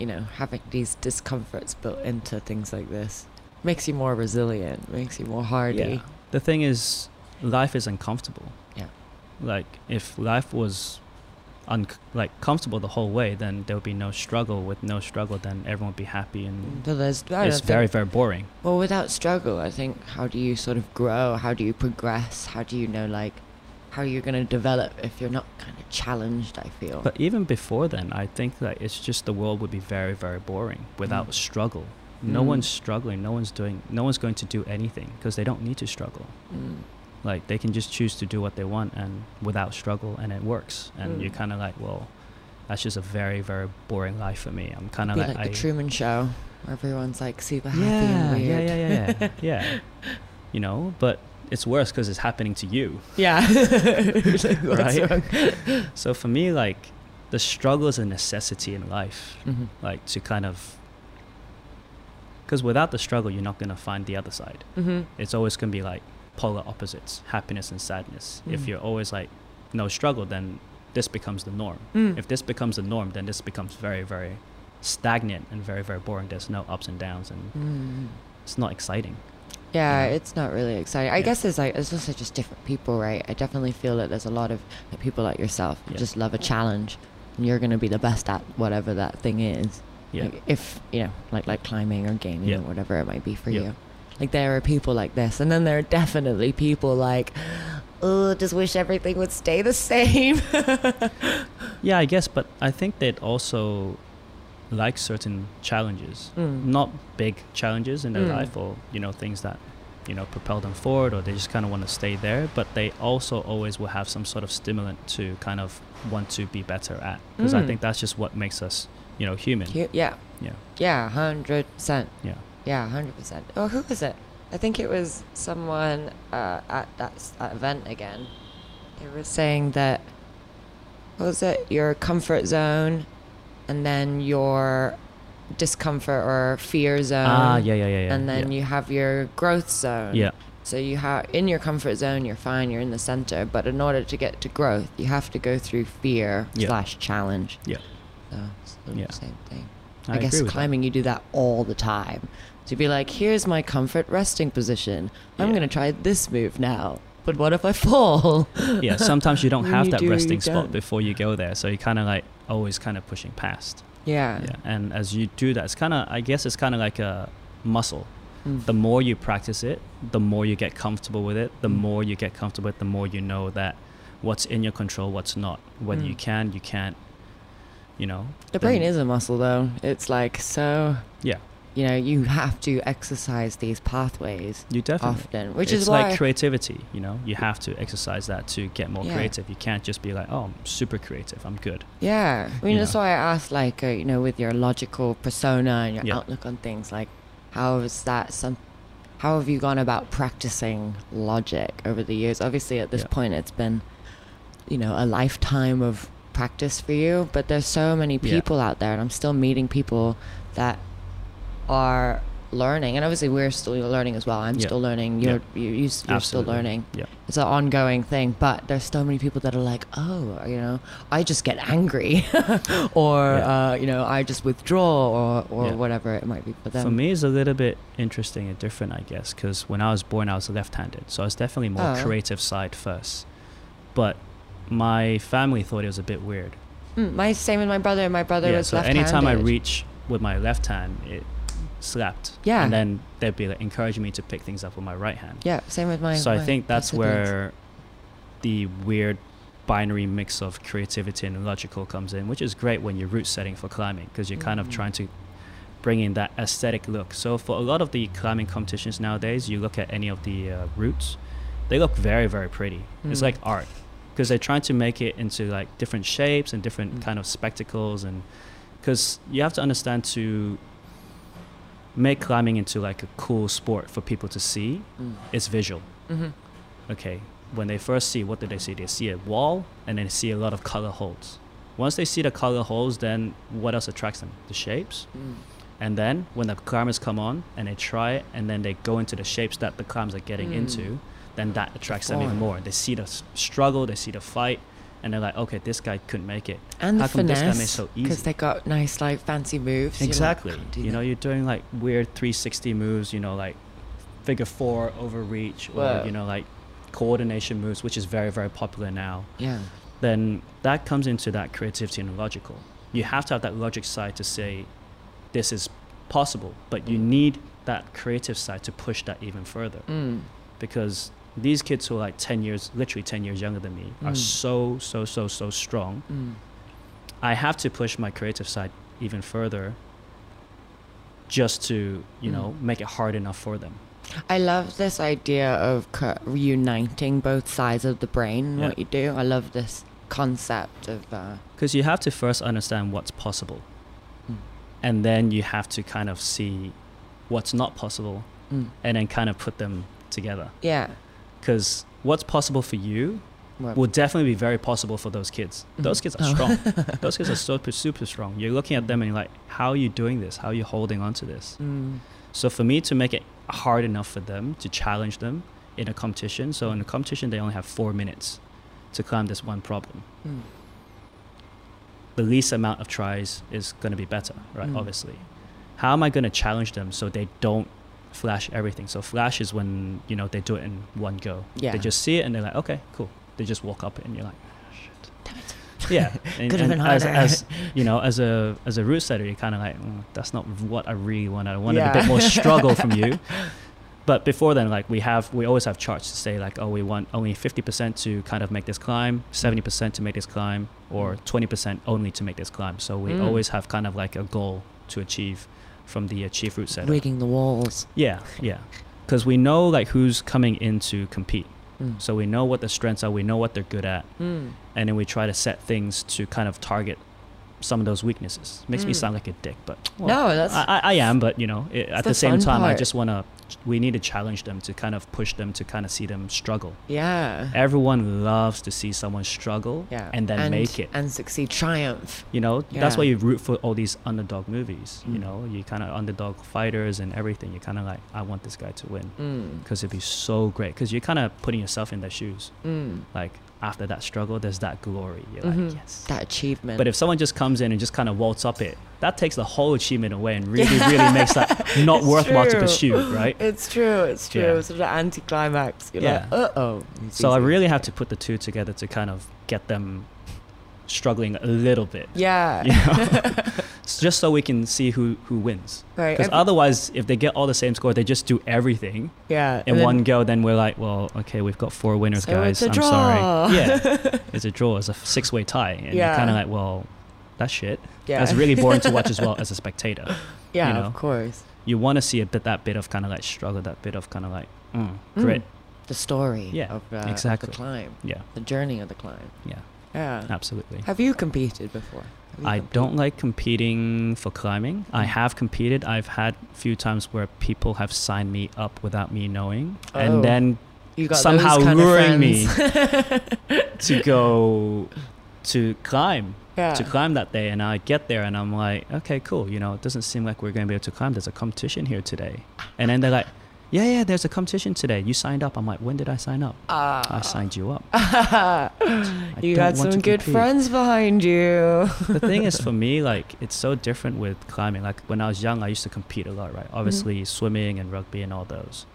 you know, having these discomforts built into things like this makes you more resilient, makes you more hardy. Yeah. The thing is, life is uncomfortable. Yeah. Like if life was un- like comfortable the whole way, then there would be no struggle. With no struggle, then everyone would be happy, and So there's, it's very very boring. well, without struggle, I think how do you sort of grow? How do you progress? How do you know like how you're gonna develop if you're not kind of challenged? I feel. But even before then, I think that it's just the world would be very, very boring without Mm. struggle. No Mm. one's struggling. No one's doing. No one's going to do anything because they don't need to struggle. Mm. Like they can just choose to do what they want and without struggle, and it works. And Mm. you're kind of like, well, that's just a very, very boring life for me. I'm kind of like, like, I, Truman Show, where everyone's like super happy yeah, and yeah, yeah, yeah, yeah, yeah. [laughs] You know, but it's worse because it's happening to you. Yeah. [laughs] Like, [laughs] Right? So for me, like, the struggle is a necessity in life. Mhm. like to kind of because without the struggle you're not going to find the other side Mhm. it's always going to be like polar opposites happiness and sadness if Mm. you're always like no struggle then this becomes the norm Mm. if this becomes the norm then this becomes very very stagnant and very very boring there's no ups and downs and Mm. it's not exciting Yeah, it's not really exciting. I Yeah. guess it's like it's also just different people, right? I definitely feel that there's a lot of people like yourself who Yeah. just love a challenge, and you're gonna be the best at whatever that thing is. yeah Like, if you know, like like climbing or gaming Yeah. or whatever it might be for you. Like there are people like this, and then there are definitely people like, oh, just wish everything would stay the [laughs] same. yeah i guess but i think they'd also like certain challenges Mm. not big challenges in their Mm. life or you know things that you know propel them forward or they just kind of want to stay there but they also always will have some sort of stimulant to kind of want to be better at because i Mm. think that's just what makes us you know human Hu- yeah, yeah yeah, hundred percent. yeah Yeah, hundred percent. Oh, who was it? I think it was someone uh, at that, that event again. They were saying that what was it? Your comfort zone, and then your discomfort or fear zone. ah yeah yeah yeah yeah And then yeah. you have your growth zone. yeah So you have in your comfort zone, you're fine. You're in the center. But in order to get to growth, you have to go through fear Yeah. slash challenge. yeah So it's the Yeah. same thing. i, I, guess with that. climbing, you do that all the time. To be like, here's my comfort resting position. I'm going to try this move now. But what if I fall? yeah sometimes you don't [laughs] have you that do, resting spot before you go there so you're kind of like always kind of pushing past Yeah. yeah and as you do that it's kind of i guess it's kind of like a muscle Mm. the more you practice it, the more you get comfortable with it. The Mm. more you get comfortable with, it, the more you know that what's in your control, what's not. You Mm. can, you can't. You know. The brain is a muscle, though. It's like so. Yeah, You know, you have to exercise these pathways you definitely. often, which it's is like creativity. You know, you have to exercise that to get more Yeah. creative. You can't just be like, oh, I'm super creative. I'm good. yeah, I mean you that's know. why I asked, like, uh, you know, with your logical persona and your Yeah. outlook on things, like, how is that some? How have you gone about practicing logic over the years? Obviously, at this Yeah. point, it's been, you know, a lifetime of practice for you. But there's so many people out there, and I'm still meeting people that are learning, and obviously we're still learning as well. I'm Yeah. still learning. Yeah. You're you, you, you're still learning. Yeah. It's an ongoing thing, but there's so many people that are like, oh, you know, I just get angry, [laughs] or Yeah. uh, you know, I just withdraw, or or Yeah. whatever it might be for them. For me, it's a little bit interesting and different, I guess, because when I was born, I was left-handed, so I was definitely more Oh. creative side first. But my family thought it was a bit weird. Mm, my same with my brother. My brother yeah, was so left-handed. anytime I reach with my left hand, it slapped. Yeah. And then they'd be like encouraging me to pick things up with my right hand. yeah, same with my. so I think that's where the weird binary mix of creativity and logical comes in, which is great when you're route setting for climbing because you're kind of Mm. trying to bring in that aesthetic look. So for a lot of the climbing competitions nowadays, you look at any of the uh, routes, they look very very pretty. It's Mm. like art because they're trying to make it into like different shapes and different Mm. kind of spectacles and because you have to understand to make climbing into like a cool sport for people to see Mm. it's visual Mm-hmm. okay when they first see what do they see they see a wall and then they see a lot of color holes once they see the color holes then what else attracts them the shapes Mm. and then when the climbers come on and they try it and then they go into the shapes that the climbers are getting Mm. into then that attracts them even more they see the struggle they see the fight and they're like okay this guy couldn't make it And How the come this guy made finesse, so because they got nice like fancy moves. like, Exactly. "Can't You know, you're doing like weird 360 moves, you know, like figure four overreach or, you know, like coordination moves, which is very, very popular now. yeah. Then that comes into that creativity and logical. You have to have that logic side to say this is possible, but you Mm. need that creative side to push that even further Mm. because these kids who are like 10 years, literally 10 years younger than me, are Mm. so, so, so, so strong Mm. I have to push my creative side even further just to, you know, Mm. make it hard enough for them. I love this idea of co- reuniting both sides of the brain. Yeah. What you do, I love this concept of. Uh, Because you have to first understand what's possible. Mm. And then you have to kind of see what's not possible mm. and then kind of put them together. Yeah. Because what's possible for you Well, will definitely be very possible for those kids. Those Mhm. kids are Oh. strong. those kids are super, [laughs] super strong. You're looking at them and you're like, how are you doing this? How are you holding on to this? mm. So for me to make it hard enough for them to challenge them in a competition, so in a competition they only have four minutes to climb this one problem. Mm. The least amount of tries is going to be better, right? Mm. Obviously. How am I going to challenge them so they don't flash everything? So flash is when you know they do it in one go. Yeah. They just see it and they're like, okay, cool. They just walk up and you're like, "Ah, shit. Damn it. Yeah, [laughs] and, Could have been as, harder. as [laughs] you know, as a as a route setter, you're kind of like, "Mm, that's not what I really want. I wanted a bit more struggle from you. [laughs] But before then, like we have, we always have charts to say like, oh, we want only 50% to kind of make this climb, 70% to make this climb, or 20% only to make this climb. So we Mm. always have kind of like a goal to achieve from the uh, chief route setter. Rigging the walls. Yeah, yeah, because we know like who's coming in to compete. Mm. So we know what the strengths are, we know what they're good at, Mm. and then we try to set things to kind of target some of those weaknesses. Makes me Mm. sound like a dick, but well, no, that's. I, I- am. But you know, it, at the same time, I just want to. We need to challenge them to kind of push them to kind of see them struggle. yeah. Everyone loves to see someone struggle yeah. and then make it. And succeed. Triumph. You know, that's why you root for all these underdog movies. You Mm. know, you kind of underdog fighters and everything. You're kind of like, I want this guy to win Mm. because it'd be so great. Because you're kind of putting yourself in their shoes. Mm. Like after that struggle, there's that glory. You're Mhm. like, yes. That achievement. But if someone just comes in and just kind of waltz up it, that takes the whole achievement away and really, [laughs] really makes that not It's worthwhile to pursue, right? It's true. It's true. Yeah. Sort of anticlimax. You're Yeah. like, uh oh. So I really have to put the two together to kind of get them struggling a little bit. Yeah. You know? [laughs] Just so we can see who, who wins. Right. Because otherwise, if they get all the same score, they just do everything yeah. in one go. Then we're like, well, okay, we've got four winners, So guys. I'm sorry. Yeah, [laughs] it's a draw. It's a six way tie, and Yeah. you're kind of like, well, that's shit. Yeah. That's really boring to watch as well as a [laughs] spectator. Yeah, you know. of course. You want to see a bit that bit of kind of like struggle, that bit of kind of like mm, Mm. grit. The story Yeah, of, uh, of exactly. the climb, Yeah, the journey of the climb. yeah, Yeah. absolutely. Have you competed before? I compete- don't like competing for climbing. I Mm. have competed. I've had a few times where people have signed me up without me knowing, Oh. and then You got somehow those kind of luring me [laughs] to go to climb yeah. to climb that day. And I get there and I'm like, okay, cool. You know, it doesn't seem like we're going to be able to climb. There's a competition here today. And then they're like, yeah, yeah, there's a competition today. You signed up. I'm like, when did I sign up? Ah. I signed you up. [laughs] you got some good compete. friends behind you. the thing is for [laughs] me like it's so different with climbing like when i was young i used to compete a lot right obviously swimming and rugby and all those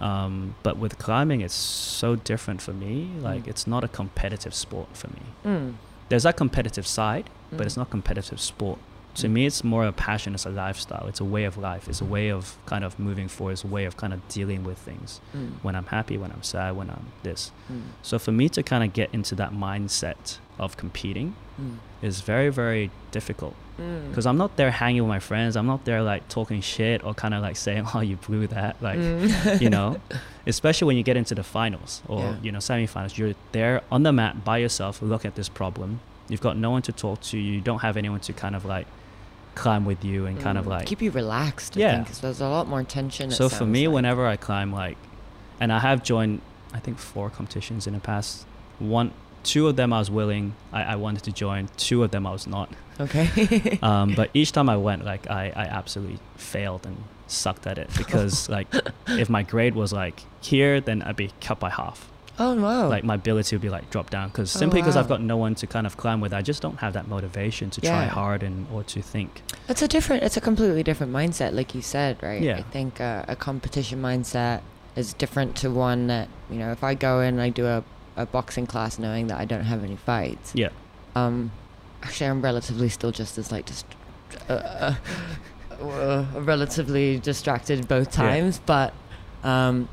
um, but with climbing it's so different for me like Mm. it's not a competitive sport for me Mm. there's that competitive side but it's Mm. not competitive sport to Mm. me it's more a passion it's a lifestyle it's a way of life it's a way of kind of moving forward it's a way of kind of dealing with things Mm. when i'm happy when i'm sad when i'm this Mm. so for me to kind of get into that mindset of competing Mm. is very very difficult Mm. because I'm not there hanging with my friends. I'm not there like talking shit or kind of like saying, "Oh, you blew that," like Mm. you know. [laughs] Especially when you get into the finals or Yeah. you know semifinals, you're there on the mat by yourself. Look at this problem. You've got no one to talk to. You don't have anyone to kind of like climb with you and kind of Mm. like. keep you relaxed. I Yeah. because there's a lot more tension. so for me, like. whenever I climb, like, and I have joined, I think four competitions in the past. One, two of them I was willing. I, I wanted to join. Two of them I was not. okay, [laughs] um, but [laughs] each time I went, like I, I absolutely failed and sucked at it [laughs] because like if my grade was like here, then I'd be cut by half. Oh wow, Like my ability would be like dropped down because Oh, simply because I've got no one to kind of climb with, I just don't have that motivation to try hard and or to think. it's a different, it's a completely different mindset, like you said, right? Yeah. I think uh, a competition mindset is different to one that you know. If I go in, and I do a, a boxing class, knowing that I don't have any fights. Yeah, Um, actually, I'm relatively still just as like just uh, uh, [laughs] uh, relatively distracted both Yeah. times, but um,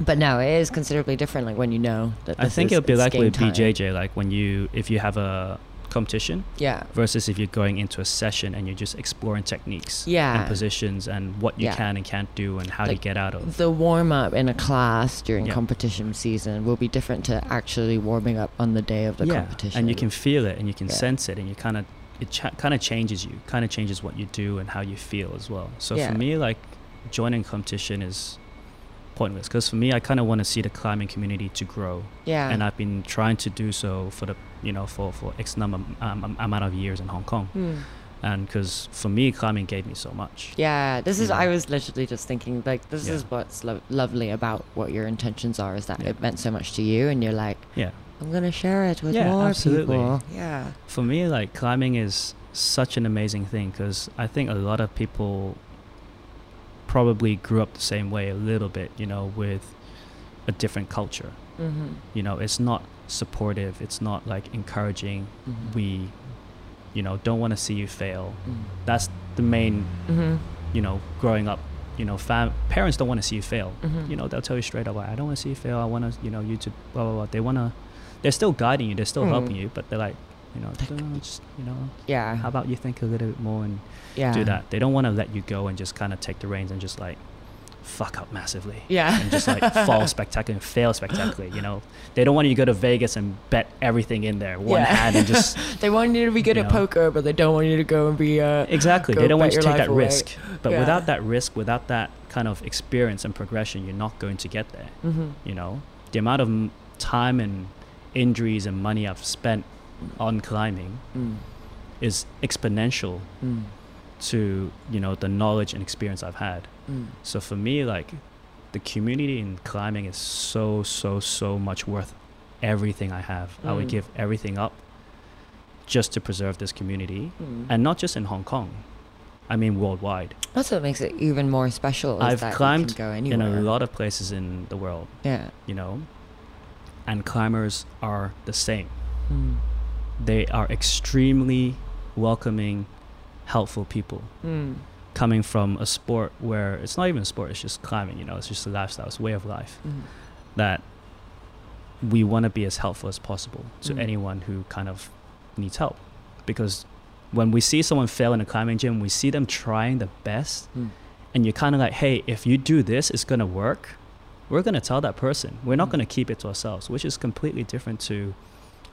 but no, it is considerably different. Like when you know that. I think is- it'll be like with time. BJJ, like when you if you have a competition Yeah. versus if you're going into a session and you're just exploring techniques Yeah. and positions and what you Yeah. can and can't do and how Like, to get out of. It. The warm up in a class during Yeah. competition season will be different to actually warming up on the day of the competition. and you can feel it and you can Yeah. sense it and you kind of it ch- kind of changes you kind of changes what you do and how you feel as well so Yeah. for me like joining competition is pointless because for me i kind of want to see the climbing community to grow Yeah. and i've been trying to do so for the you know for for x number um, amount of years in hong kong Hmm. and because for me climbing gave me so much Yeah, this is. know? I was literally just thinking, like, this Yeah. is what's lo- lovely about what your intentions are, is that Yeah. it meant so much to you, and you're like, yeah I'm gonna share it with Yeah, more absolutely. people. Yeah. for me like climbing is such an amazing thing because i think a lot of people probably grew up the same way a little bit you know with a different culture Mm-hmm. you know it's not supportive it's not like encouraging Mhm. we you know don't want to see you fail Mm. that's the main Mm-hmm. you know growing up you know fam- parents don't want to see you fail Mhm. you know they'll tell you straight up i don't want to see you fail i want to you know you to blah blah blah they want to they're still guiding you they're still Mm. helping you but they're like you know "Don't just you know Yeah. how about you think a little bit more and yeah. do that they don't want to let you go and just kind of take the reins and just like fuck up massively Yeah. and just like [laughs] fall spectacularly and fail spectacularly you know they don't want you to go to vegas and bet everything in there one Yeah. hand and just [laughs] they want you to be good at know. poker, but they don't want you to go and be. Uh, exactly they don't want you to take that away. risk but Yeah. without that risk without that kind of experience and progression you're not going to get there mm-hmm. you know the amount of time and injuries and money i've spent on climbing mm. is exponential Mm. to you know the knowledge and experience i've had Mm. so for me like the community in climbing is so so so much worth everything i have i would Mm. give everything up just to preserve this community Mm. and not just in hong kong i mean worldwide That's what makes it even more special. Is I've that you climbed can go in a lot of places in the world Yeah. you know and climbers are the same Mm. They are extremely welcoming helpful people Mm. coming from a sport where it's not even a sport it's just climbing you know it's just a lifestyle it's a way of life Mm. that we want to be as helpful as possible to Mm. anyone who kind of needs help because when we see someone fail in a climbing gym we see them trying the best Mm. and you're kind of like hey if you do this it's going to work we're going to tell that person we're not Mm. going to keep it to ourselves which is completely different to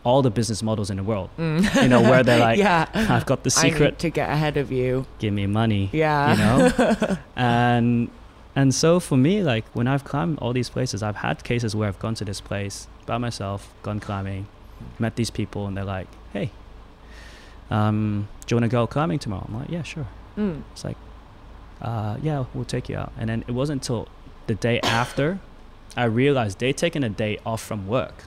all the business models in the world Mm. you know where they're [laughs] like yeah. i've got the secret to get ahead of you. give me money Yeah. you know [laughs] and and so for me like when i've climbed all these places i've had cases where i've gone to this place by myself gone climbing met these people and they're like hey um do you want to go climbing tomorrow i'm like yeah sure Mm. it's like uh yeah we'll take you out and then it wasn't until the day after i realized they'd taken a day off from work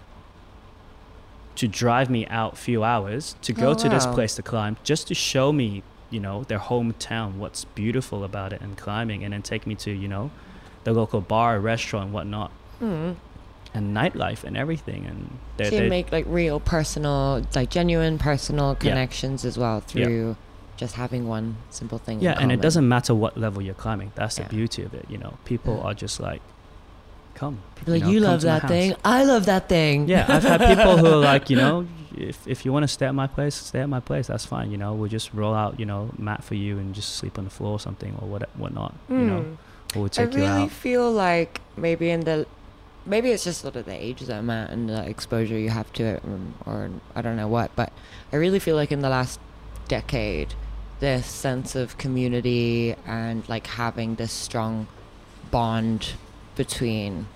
to drive me out a few hours to go Oh, to this place to climb just to show me you know their hometown what's beautiful about it and climbing and then take me to you know the local bar restaurant and whatnot Mm. and nightlife and everything and they So you make like real personal, like genuine personal Yeah. connections as well Yeah. through just having one simple thing. in yeah and it doesn't matter what level you're climbing that's Yeah. the beauty of it you know people Yeah. are just like come. People like, know, you love that thing. I love that thing. Yeah, I've had people who are like, you know, [laughs] if if you want to stay at my place, stay at my place. That's fine. You know, we'll just roll out, you know, mat for you and just sleep on the floor or something or what whatnot. You know, Hmm. or we'll I take you really out. feel like maybe in the maybe it's just sort of the age that I'm at and the exposure you have to it, or I don't know what. But I really feel like in the last decade, this sense of community and like having this strong bond between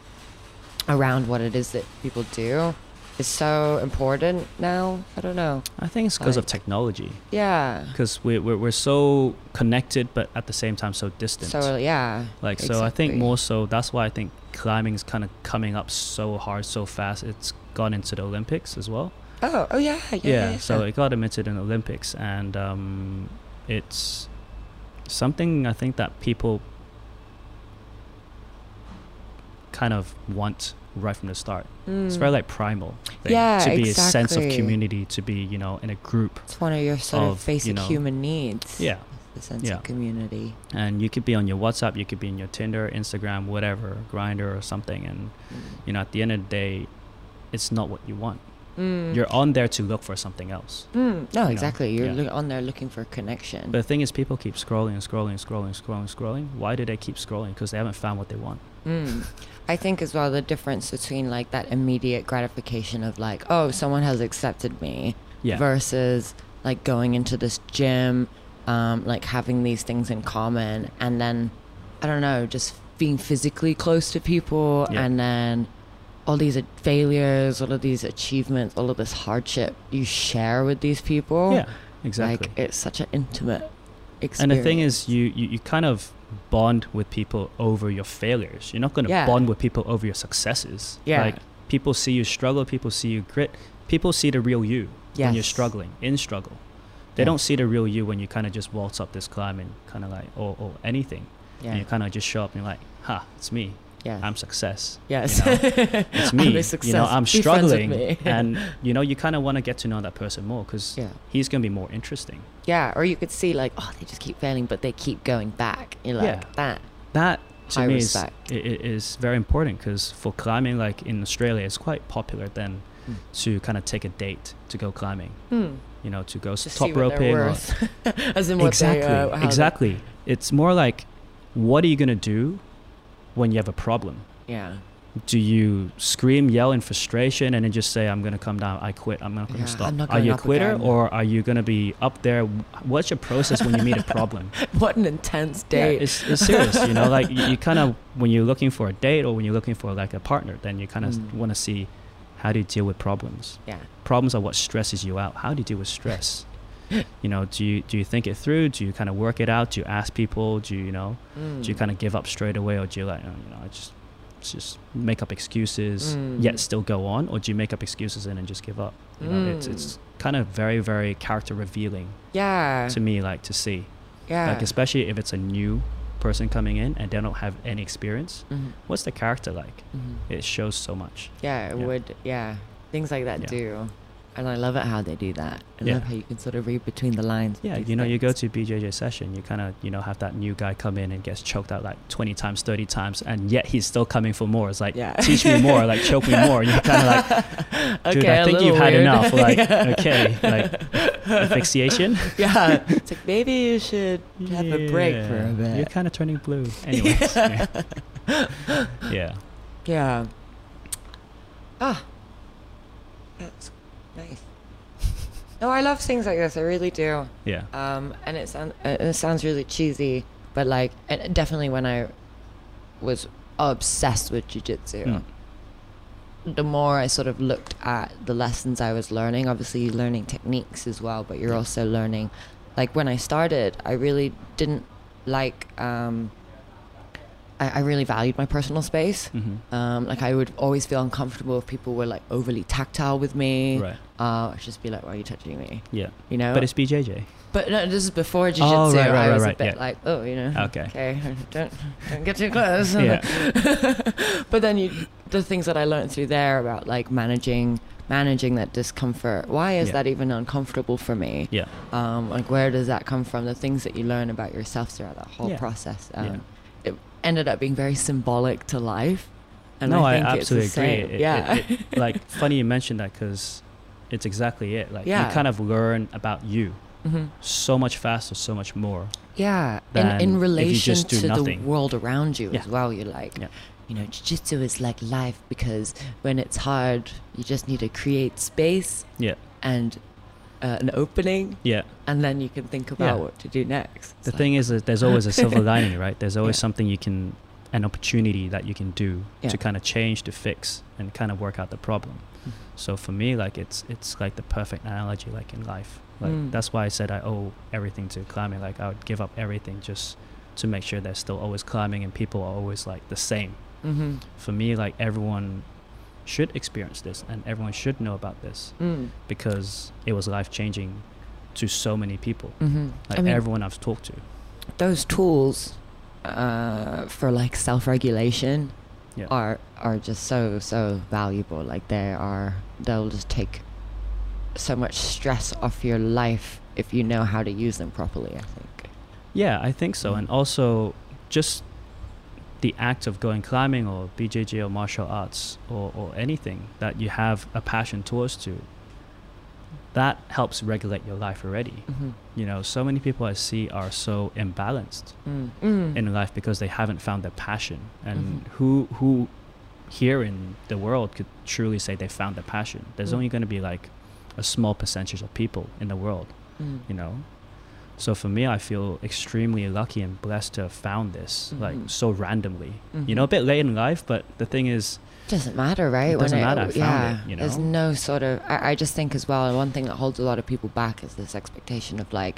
around what it is that people do is so important now. I don't know. I think it's because of technology. Yeah. Because we're, we're we're so connected, but at the same time so distant. So yeah. Like so, I think more so. That's why I think climbing is kind of coming up so hard, so fast. It's gone into the Olympics as well. Oh, oh yeah, yeah. Yeah. yeah, so yeah. it got admitted in the Olympics, and um, it's something I think that people kind of want right from the start. It's Mm. very like primal. Thing, Yeah, to be a sense of community, to be you know in a group. It's one of your sort of, of, you basic know- human needs. Yeah. The sense Yeah. of community. And you could be on your WhatsApp, you could be in your Tinder, Instagram, whatever, Grindr or something, and you know at the end of the day, it's not what you want. Mm. You're on there to look for something else. Mm. No, know, exactly. You're yeah. on there looking for a connection. But the thing is, people keep scrolling and scrolling and scrolling and scrolling and scrolling. Why do they keep scrolling? Because they haven't found what they want. Mm. [laughs] I think as well the difference between like that immediate gratification of like, oh, someone has accepted me, Yeah. versus like going into this gym, um, like having these things in common, and then I don't know, just being physically close to people, Yeah. and then all these failures, all of these achievements, all of this hardship you share with these people. yeah. Exactly. Like it's such an intimate experience. and the thing is, you, you you kind of bond with people over your failures. You're not going to Yeah. bond with people over your successes. Yeah. Like people see you struggle, people see you grit, people see the real you when you're struggling in struggle. They Yeah. don't see the real you when you kind of just waltz up this climb and kind of like or, or anything. yeah, And you kind of just show up and you're like, ha, it's me. Yeah, I'm success. yes, You know, [laughs] it's I'm me. You know. I'm Be friends with struggling, [laughs] and you know, you kind of want to get to know that person more because yeah. he's gonna be more interesting. Yeah, or you could see like, oh, they just keep failing, but they keep going back. You're like Yeah. that. That to High me is i- i- very important because for climbing, like in Australia, it's quite popular then Mm. to kind of take a date to go climbing. Hmm. You know, to go To top roping. or- [laughs] As in what exactly, they, uh, exactly. It's more like, what are you gonna do when you have a problem? yeah. do you scream, yell in frustration, and then just say, "I'm gonna come down. I quit. I'm not gonna Yeah, stop." Not are you a quitter, again. or are you gonna be up there? What's your process when you meet a problem? [laughs] What an intense yeah, date. it's, it's serious. You know, [laughs] like you, you kind of when you're looking for a date or when you're looking for like a partner, then you kind of Mm. want to see how do you deal with problems. yeah. Problems are what stresses you out. How do you deal with stress? You know, do you do you think it through? Do you kind of work it out? Do you ask people? Do you, you know? Do you Mm. kind of give up straight away, or do you like, oh, you know, I just just make up excuses Mm. yet still go on, or do you make up excuses and then just give up? You know, it's Mm. it's kind of very very character revealing Yeah. to me, like to see, yeah. like especially if it's a new person coming in and they don't have any experience. Mhm. What's the character like? Mhm. It shows so much. Yeah, it Yeah. would. Yeah, things like that Yeah. do, and I love it how they do that. I Yeah. love how you can sort of read between the lines. Yeah, you know, you go things. to BJJ session, you kind of, you know, have that new guy come in and gets choked out like 20 times, 30 times, and yet he's still coming for more. It's like, Yeah. teach me more, like choke me more. You're kind of like, [laughs] dude, Okay, I think you've had enough. Like, Yeah. [laughs] okay, like asphyxiation. [laughs] yeah, it's like maybe you should have a break for a bit. You're kind of turning blue. Anyways. yeah. yeah. Yeah. Ah. That's nice. [laughs] No, I love things like this. I really do. Yeah. Um, and it sounds it sounds really cheesy, but like, and definitely when I was obsessed with jujitsu, Mm. the more I sort of looked at the lessons I was learning. Obviously, learning techniques as well, but you're also learning. Like when I started, I really didn't like. Um, I, I really valued my personal space. hmm Um, like I would always feel uncomfortable if people were like overly tactile with me. Right. Uh, I'd just be like, "Why are you touching me?" Yeah. You know. But it's BJJ. But no, this is before jiu-jitsu. Oh, right, right, I was right, a bit yeah. like, oh, you know, Okay. okay, [laughs] don't don't get too close. [laughs] Yeah. [laughs] but then you, the things that I learned through there about like managing managing that discomfort. Why is Yeah. that even uncomfortable for me? Yeah. Um, like where does that come from? The things that you learn about yourself throughout that whole Yeah. process. Yeah. Um, ended up being very symbolic to life. And no, I, think it's the absolutely agree. same. It- yeah. it- it- [laughs] like funny you mentioned that because it's exactly it. Like Yeah. you kind of learn about you Mhm. so much faster, so much more. Yeah, in, in relation to the world around you Yeah. as well. You're like, Yeah. you know, jiu-jitsu is like life because when it's hard, you just need to create space Yeah, and uh, an opening, yeah. and then you can think about Yeah. what to do next. The It's thing is that there's always a silver [laughs] lining, right? There's always Yeah. something you can, an opportunity that you can do Yeah. to kind of change, to fix, and kind of work out the problem. Mhm. So for me, like it's it's like the perfect analogy, like in life. Like Mm. that's why I said I owe everything to climbing. Like I would give up everything just to make sure they're still always climbing and people are always like the same. Mm-hmm. For me, like everyone should experience this and everyone should know about this Mm. because it was life changing to so many people. Mm-hmm. Like I mean, everyone I've talked to. those tools uh, for like self-regulation Yeah. are are just so so valuable. Like they are, they'll just take so much stress off your life if you know how to use them properly. I think. Yeah, I think so. Mm. And also, just the act of going climbing or BJJ or martial arts or, or anything that you have a passion towards to, that helps regulate your life already. Mm-hmm. You know, so many people I see are so imbalanced Mm. Mm. in life because they haven't found their passion. And Mhm. who who here in the world could truly say they found their passion? There's Mm. only going to be like a small percentage of people in the world Mm. you know so for me i feel extremely lucky and blessed to have found this like Mhm. so randomly you know a bit late in life but the thing is Doesn't matter, right? It doesn't matter, I found yeah, it, you there's no sort of. I, I just think as well. One thing that holds a lot of people back is this expectation of like,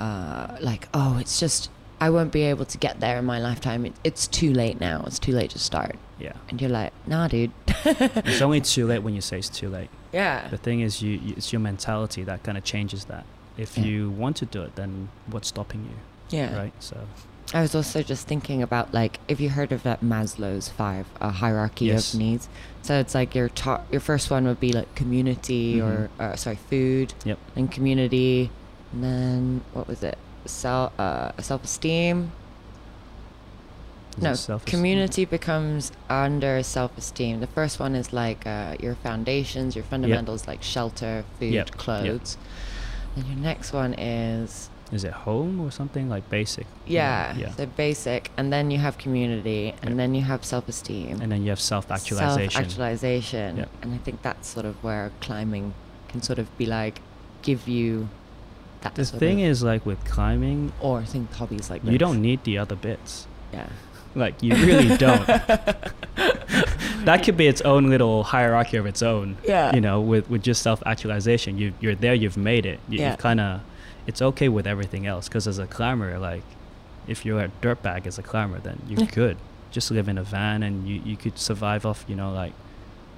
uh, like oh, it's just I won't be able to get there in my lifetime. It, it's too late now. It's too late to start. yeah And you're like, nah, dude. [laughs] it's only too late when you say it's too late yeah. the thing is you, you it's your mentality that kind of changes that if Yeah. you want to do it then what's stopping you Yeah. right so I was also just thinking about like if you heard of that Maslow's five uh, hierarchy Yes. of needs. So it's like your top, your first one would be like community or Mhm. uh, sorry food, Yep. and community, and then what was it? Self uh, self esteem. No, self-esteem? community becomes under self esteem. The first one is like uh, your foundations, your fundamentals like shelter, food, Yep, yep. And your next one is is it home or something? Like basic? Yeah, yeah. so basic, and then you have community, and then you have self-esteem, and then you have self-actualization. Self-actualization, Yep. and I think that's sort of where climbing can sort of be like give you that. the thing is like with climbing or I think hobbies like you this. don't need the other bits. Yeah. Like you really don't. [laughs] that could be its own little hierarchy of its own. Yeah. You know, with with just self actualization, you you're there, you've made it. You, Yeah. you kind of, it's okay with everything else. Because as a climber, like, if you're a dirtbag as a climber, then you're good. [laughs] Just live in a van and you you could survive off you know like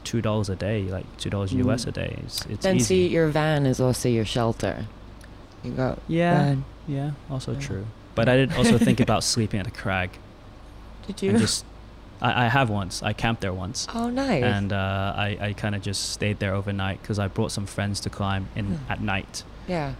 two dollars a day, like two dollars US Mm. a day. It's it's then easy. see your van is also your shelter. You go. Yeah. van. yeah, also Yeah. true. [laughs] But I did also think about sleeping at a crag. Did you? Just, I, I have once. I camped there once. oh, nice. and uh, I, I kind of just stayed there overnight because I brought some friends to climb in Hmm. at night. yeah.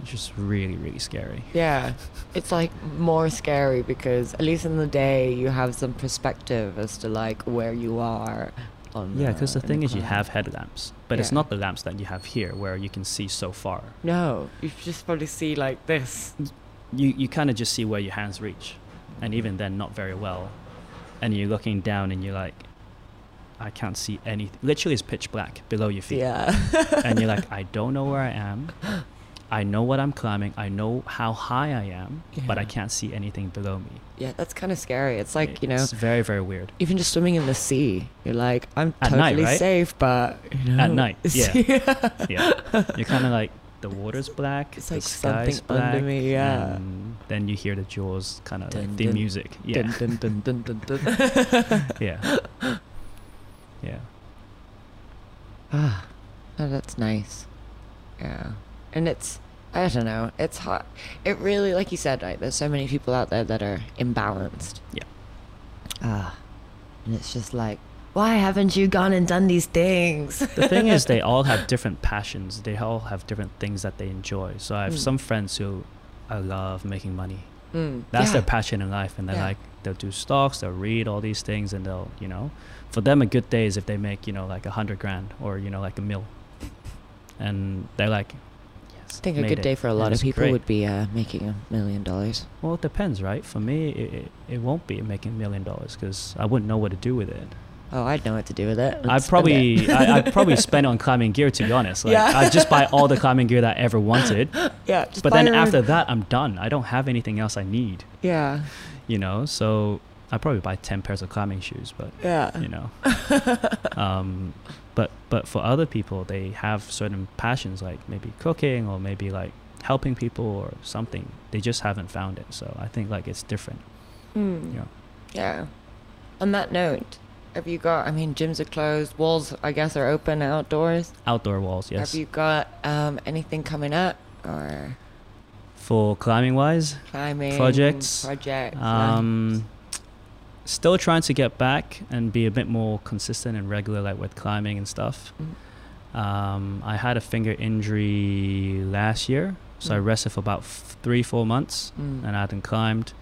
It's just really really scary. Yeah. It's like more scary because at least in the day you have some perspective as to like where you are. On Yeah, because the in thing is you have headlamps, but it's not the lamps that you have here where you can see so far. No, you just probably see like this. You you kind of just see where your hands reach, and even then not very well. And you're looking down and you're like, I can't see anything. Literally, it's pitch black below your feet. Yeah. [laughs] and you're like, I [laughs] don't know where I am. I know what I'm climbing. I know how high I am, but I can't see anything below me. yeah, that's kind of scary. It's like, you know, it's very very weird. even just swimming in the sea, you're like, I'm At night, totally right? safe, but you know, At night, [laughs] yeah. yeah. Yeah, you're kind of like the water's black, It's the like sky's something under black, me, yeah. and then you hear the jaws kind of like the dun, music. Yeah, Dun, dun, dun, dun, dun, dun. [laughs] yeah, yeah. [sighs] Ah, oh, that's nice. Yeah, and it's I don't know. It's hot. It really, like you said, right? There's so many people out there that are imbalanced. Yeah. Ah, and it's just like, why haven't you gone and done these things? The thing is, they [laughs] all have different passions. They all have different things that they enjoy. So I have Mm. some friends who I love making money. Mm, That's yeah. their passion in life, and they're Yeah. like, they'll do stocks, they'll read all these things, and they'll you know, for them a good day is if they make you know like a hundred grand or you know like a mil, and they're like, yes, I think a good it." day for a And lot of people great. would be uh, making a million dollars. Well, it depends, right? For me, it, it, it won't be making a million dollars because I wouldn't know what to do with it. Oh, I'd know what to do with it. I'd probably. I, I'd [laughs] probably spend it on climbing gear to be honest. Like Yeah. I'd just buy all the climbing gear that I ever wanted. [laughs] yeah. Just But then your own- after that I'm done. I don't have anything else I need. yeah, You know? So I'd probably buy ten pairs of climbing shoes, but yeah, you know. [laughs] um but but for other people they have certain passions like maybe cooking or maybe like helping people or something. They just haven't found it. So I think like it's different. Mm. Yeah. Yeah. On that note, have you got? I mean, gyms are closed. Walls, I guess, are open outdoors. Outdoor walls, yes. Have you got um, anything coming up or For climbing wise, climbing Projects, Projects. Um, still trying to get back and be a bit more consistent and regular, like with climbing and stuff. Mm. Um, I had a finger injury last year, so I Mm. rested for about f- three, four months, Mm. and I hadn't climbed.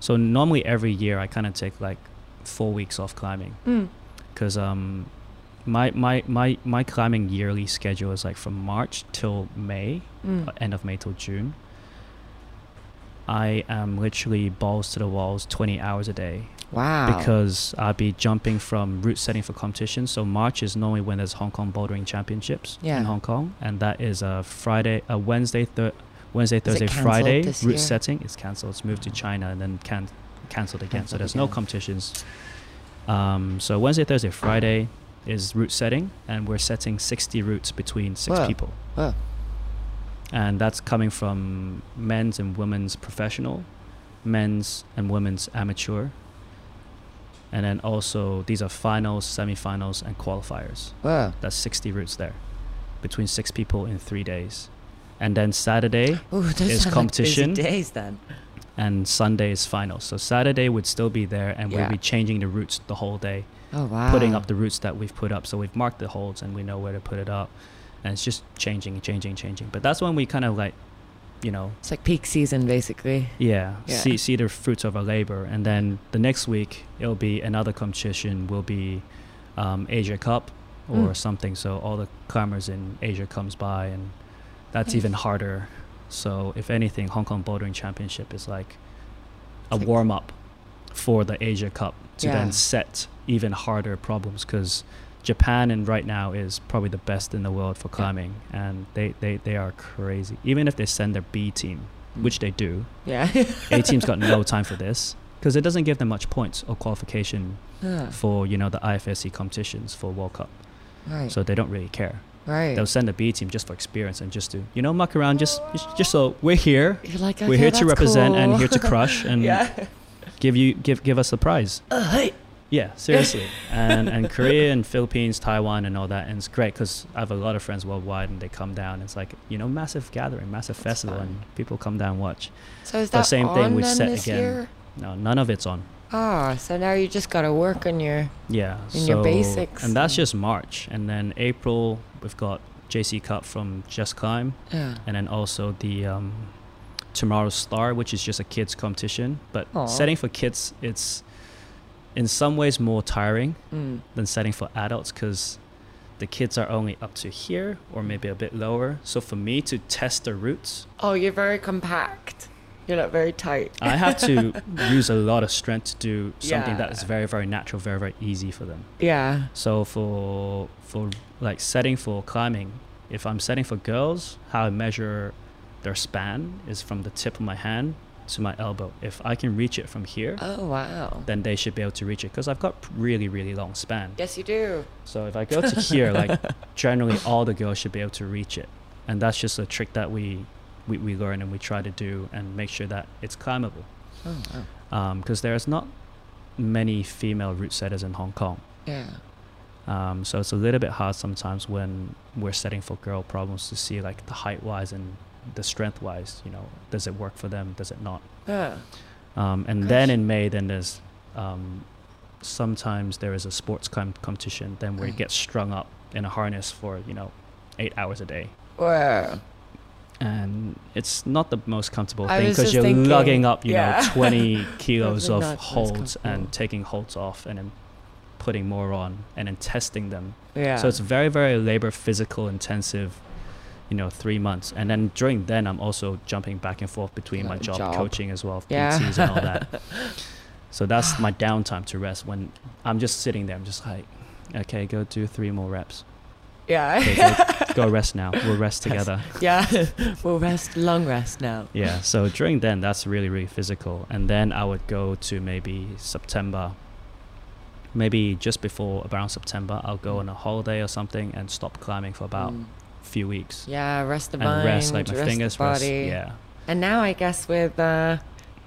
So normally every year I kind of take like four weeks off climbing Mm. because um, my, my my my climbing yearly schedule is like from March till May, Mm. uh, end of May till June. I am literally balls to the walls 20 hours a day Wow. because I'll be jumping from route setting for competitions. So March is normally when there's Hong Kong bouldering championships Yeah. in Hong Kong, and that is a Friday, a Wednesday, thir- Wednesday, Thursday, Friday route setting. is cancelled. It's moved to China and then can- cancelled again. so Cancelled there's no competitions. Um, so Wednesday, Thursday, Friday is route setting, and we're setting 60 routes between six Whoa. people Whoa. and that's coming from men's and women's professional, men's and women's amateur, and then also these are finals, semifinals, and qualifiers. Whoa. That's 60 routes there, between six people in three days, and then Saturday Ooh, Is competition. Like days then. And Sunday is finals. So Saturday would still be there, and Yeah. we'll be changing the routes the whole day, Oh wow. putting up the routes that we've put up. So we've marked the holes, and we know where to put it up, and it's just changing, changing, changing. But that's when we kind of like, you know, It's like peak season basically. Yeah, Yeah. see see the fruits of our labor, and then the next week it'll be another competition. Will be um, Asia Cup or Mm. something. So all the climbers in Asia comes by, and that's even harder. So if anything, Hong Kong Bouldering Championship is like a like- warm up for the Asia Cup to Yeah. then set even harder problems because Japan and right now is probably the best in the world for climbing, and they, they, they are crazy. Even if they send their B team, which they do, Yeah. a team's got no [laughs] time for this because it doesn't give them much points or qualification Ah, for you know the IFSC competitions for World Cup, right. so they don't really care. Right. They'll send a B team just for experience and just to you know muck around, just just, just so we're here, You're like, we're here to represent and here to crush [laughs] and yeah. give you give give us the prize. Uh, hey. Yeah, seriously. [laughs] and and Korea and Philippines, Taiwan, and all that, and it's great because I have a lot of friends worldwide, and they come down. It's like you know massive gathering, massive That's festival, fun. and people come down and watch. So is The that same on thing we set again. year? No, none of it's on. Oh, so now you just gotta work on your. Yeah. in your basics And that's just March. And then April, we've got JC Cup from Just Climb. Yeah. And then also the um, Tomorrow's Star, which is just a kids competition. But Aw. setting for kids, it's in some ways more tiring Mm. than setting for adults because the kids are only up to here or maybe a bit lower. So for me to test the routes, Oh, you're very compact. You're not very tight. I have to [laughs] use a lot of strength to do something that is very, very natural, very, very easy for them. Yeah. So for for like setting for climbing, if I'm setting for girls, how I measure their span is from the tip of my hand to my elbow. If I can reach it from here, Oh wow. then they should be able to reach it because I've got really really long span. Yes, you do. So if I go to here, like [laughs] generally all the girls should be able to reach it, and that's just a trick that we we, we learn and we try to do and make sure that it's climbable. Oh wow. Because there's not many female route setters in Hong Kong. Yeah. Um, so it's a little bit hard sometimes when we're setting for girl problems to see like the height wise and the strength wise, you know, does it work for them? Does it not? Yeah. Um, and then in May, then there's um, sometimes there is a sports com- competition, then where you Mm. get strung up in a harness for you know eight hours a day, Wow. And it's not the most comfortable I thing because you're thinking, lugging up, you yeah. know, [laughs] 20 kilos of not the most holds and taking holds off and then putting more on and then testing them. Yeah. So it's very, very labor physical intensive, you know, three months. And then during then, I'm also jumping back and forth between my job, job. coaching as well, Yeah. PTs and all that. [laughs] so that's my downtime to rest when I'm just sitting there. I'm just like, okay, go do three more reps. Yeah. Okay, go, [laughs] go rest now. We'll rest together. yeah. [laughs] we'll rest, long rest now. Yeah. So during then, that's really, really physical. And then I would go to maybe September. Maybe just before around September, I'll go on a holiday or something and stop climbing for about Mm. a few weeks. Yeah, rest the and mind, rest like my rest fingers the rest. Yeah. And now I guess with uh,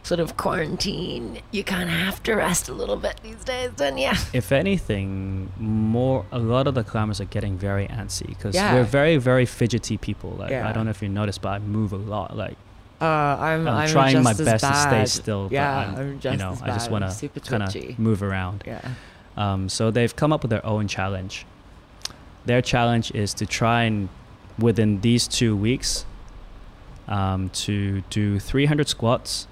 sort of quarantine, you kind of have to rest a little bit these days, don't you? If anything, more a lot of the climbers are getting very antsy because Yeah. we're very, very fidgety people. Like Yeah. I don't know if you noticed, but I move a lot. Like Uh, I'm, I'm, I'm trying my best to stay still, Yeah, I'm, I'm just you know, as I just want to kind of move around. Yeah. Um, so they've come up with their own challenge. Their challenge is to try and within these two weeks um, to do 300 squats.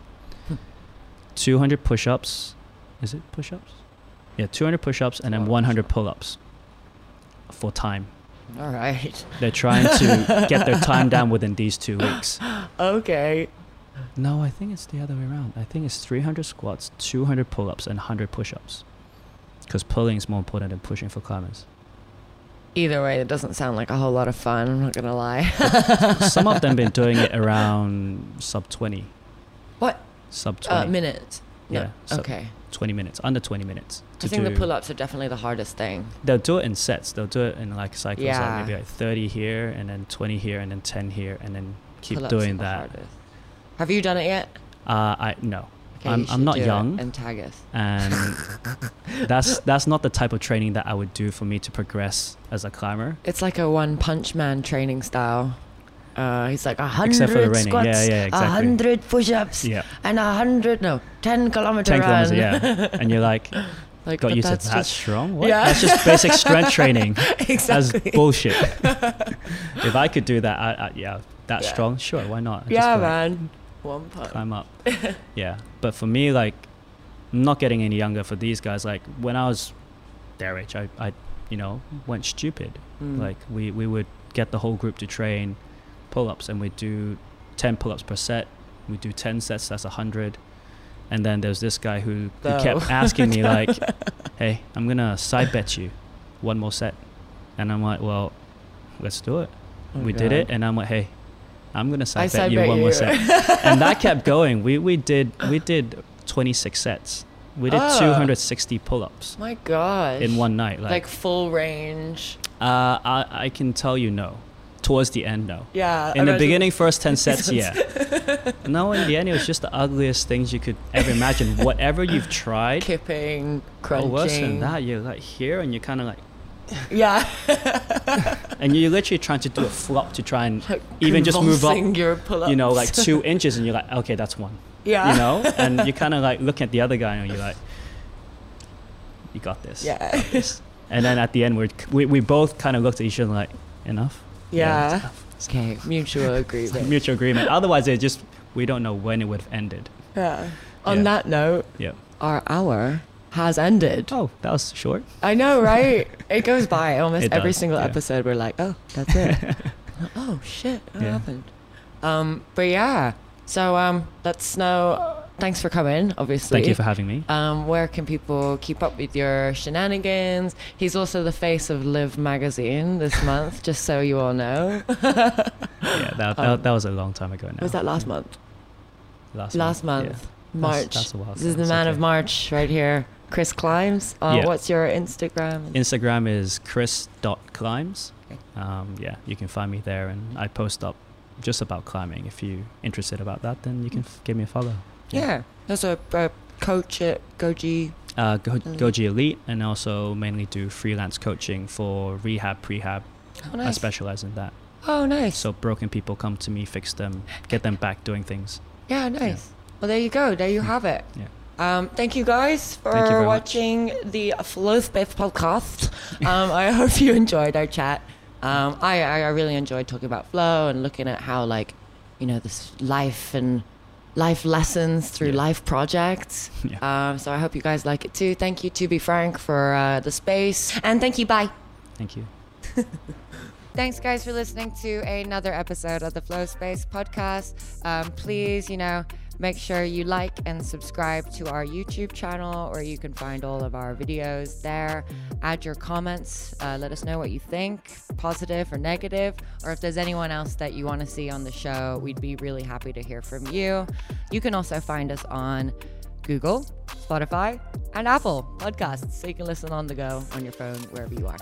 200 push-ups. Is it push-ups? Yeah, 200 push-ups and then 100 pull-ups for time. All right. They're trying to get their time down within these two weeks. Okay. No, I think it's the other way around. I think it's 300 squats, 200 pull-ups, and 100 push-ups. Because pulling is more important than pushing for climbers. Either way, it doesn't sound like a whole lot of fun. I'm not gonna lie. Some of them been doing it [laughs] around sub 20. What? Sub 20. Uh, minutes. No. Yeah, okay. 20 minutes, under 20 minutes. I think the pull-ups are definitely the hardest thing. They'll do it in sets. They'll do it in like cycles, Yeah. like maybe like 30 here, and then 20 here, and then 10 here, and then keep Pull-ups doing the that. hardest. Have you done it yet? Uh, I no, Okay, I'm- you I'm not young. And tag us. [laughs] and that's that's not the type of training that I would do for me to progress as a climber. It's like a one punch man training style. Uh, he's like a hundred Except for the raining. squats, Yeah, yeah, a exactly. hundred push-ups, Yeah, and a hundred no, ten kilometer 10 run. kilometers. Yeah, and you're like, [laughs] like got used to that's strong. What? Yeah. That's just basic strength [laughs] training. That's bullshit. [laughs] if I could do that, I, I, yeah, that Yeah. strong, sure, why not? I yeah, man. One punch. Climb up. yeah, but for me, like, I'm not getting any younger. For these guys, like when I was their age, I, I, you know, went stupid. Mm. Like we, we would get the whole group to train pull-ups, and we'd do 10 pull-ups per set. We do 10 sets. That's 100. And then there's this guy who, who Oh. kept asking me like, [laughs] "Hey, I'm gonna side bet you one more set," and I'm like, "Well, let's do it." Oh, we did it, and I'm like, "Hey, I'm gonna I side bet side you bet one more set," [laughs] and that kept going. We we did we did 26 sets. We did Ah. 260 pull-ups My God. in one night. Like, Like, full range. uh, I I can tell you no. Towards the end, though. Yeah. In the beginning, first 10 [laughs] sets, yeah. [laughs] no, in the end, it was just the ugliest things you could ever imagine. [laughs] Whatever you've tried, Kipping, or crunching. worse than that, you're like here and you're kind of like, Yeah. and you're literally trying to do a flop to try and Like even just move up, Your pull-ups. you know, like two inches, and you're like, okay, that's one, yeah. you know? And you're kind of like looking at the other guy and you're like, you got this. Yeah. And then at the end, we're, we, we both kind of looked at each other like, enough? Yeah. it's. Okay. Mutual It's [laughs] like agreement. mutual agreement. Otherwise, it just, we don't know when it would have ended. Yeah. On Yeah. that note, Yeah. our hour has ended. Oh, that was short. I know, right? it goes by [laughs] almost It every does, single yeah. episode. We're like, oh, that's it. [laughs] oh shit, what Yeah. happened? Um, but yeah. So um, let's know. Thanks for coming. Obviously. Thank you for having me. Um, where can people keep up with your shenanigans? He's also the face of Live magazine this [laughs] month, just so you all know. [laughs] yeah, that, that, Um, that was a long time ago now. Was that last month? Last, Last month. month. yeah. March. That's, that's this is the man okay. of March right here. Chris Climbs. Uh, Yeah. What's your Instagram? Instagram is chris.climbs. Okay. Um, yeah, you can find me there, and I post up just about climbing. If you're interested about that, then you can f- give me a follow. Yeah. Also a coach at Goji. Uh, Go, Elite. Goji Elite, and also mainly do freelance coaching for rehab, prehab. Oh, nice. I specialize in that. Oh, nice. So broken people come to me, fix them, get them back doing things. Yeah, nice. Well, there you go. There you have it. Yeah. Um, thank you guys for you very much. watching the Flow Space podcast. Um, I [laughs] hope you enjoyed our chat. Um, I, I I really enjoyed talking about flow and looking at how like you know, this life and life lessons through Yeah. life projects. [laughs] Yeah. Um, so I hope you guys like it too. Thank you to be frank for uh, the space, and thank you. Bye. Thank you. [laughs] Thanks, guys, for listening to another episode of the Flow Space podcast. Um, please, you know, make sure you like and subscribe to our YouTube channel, where you can find all of our videos there. Add your comments. Uh, let us know what you think, positive or negative, or if there's anyone else that you want to see on the show. We'd be really happy to hear from you. You can also find us on Google, Spotify, and Apple podcasts, so you can listen on the go on your phone wherever you are.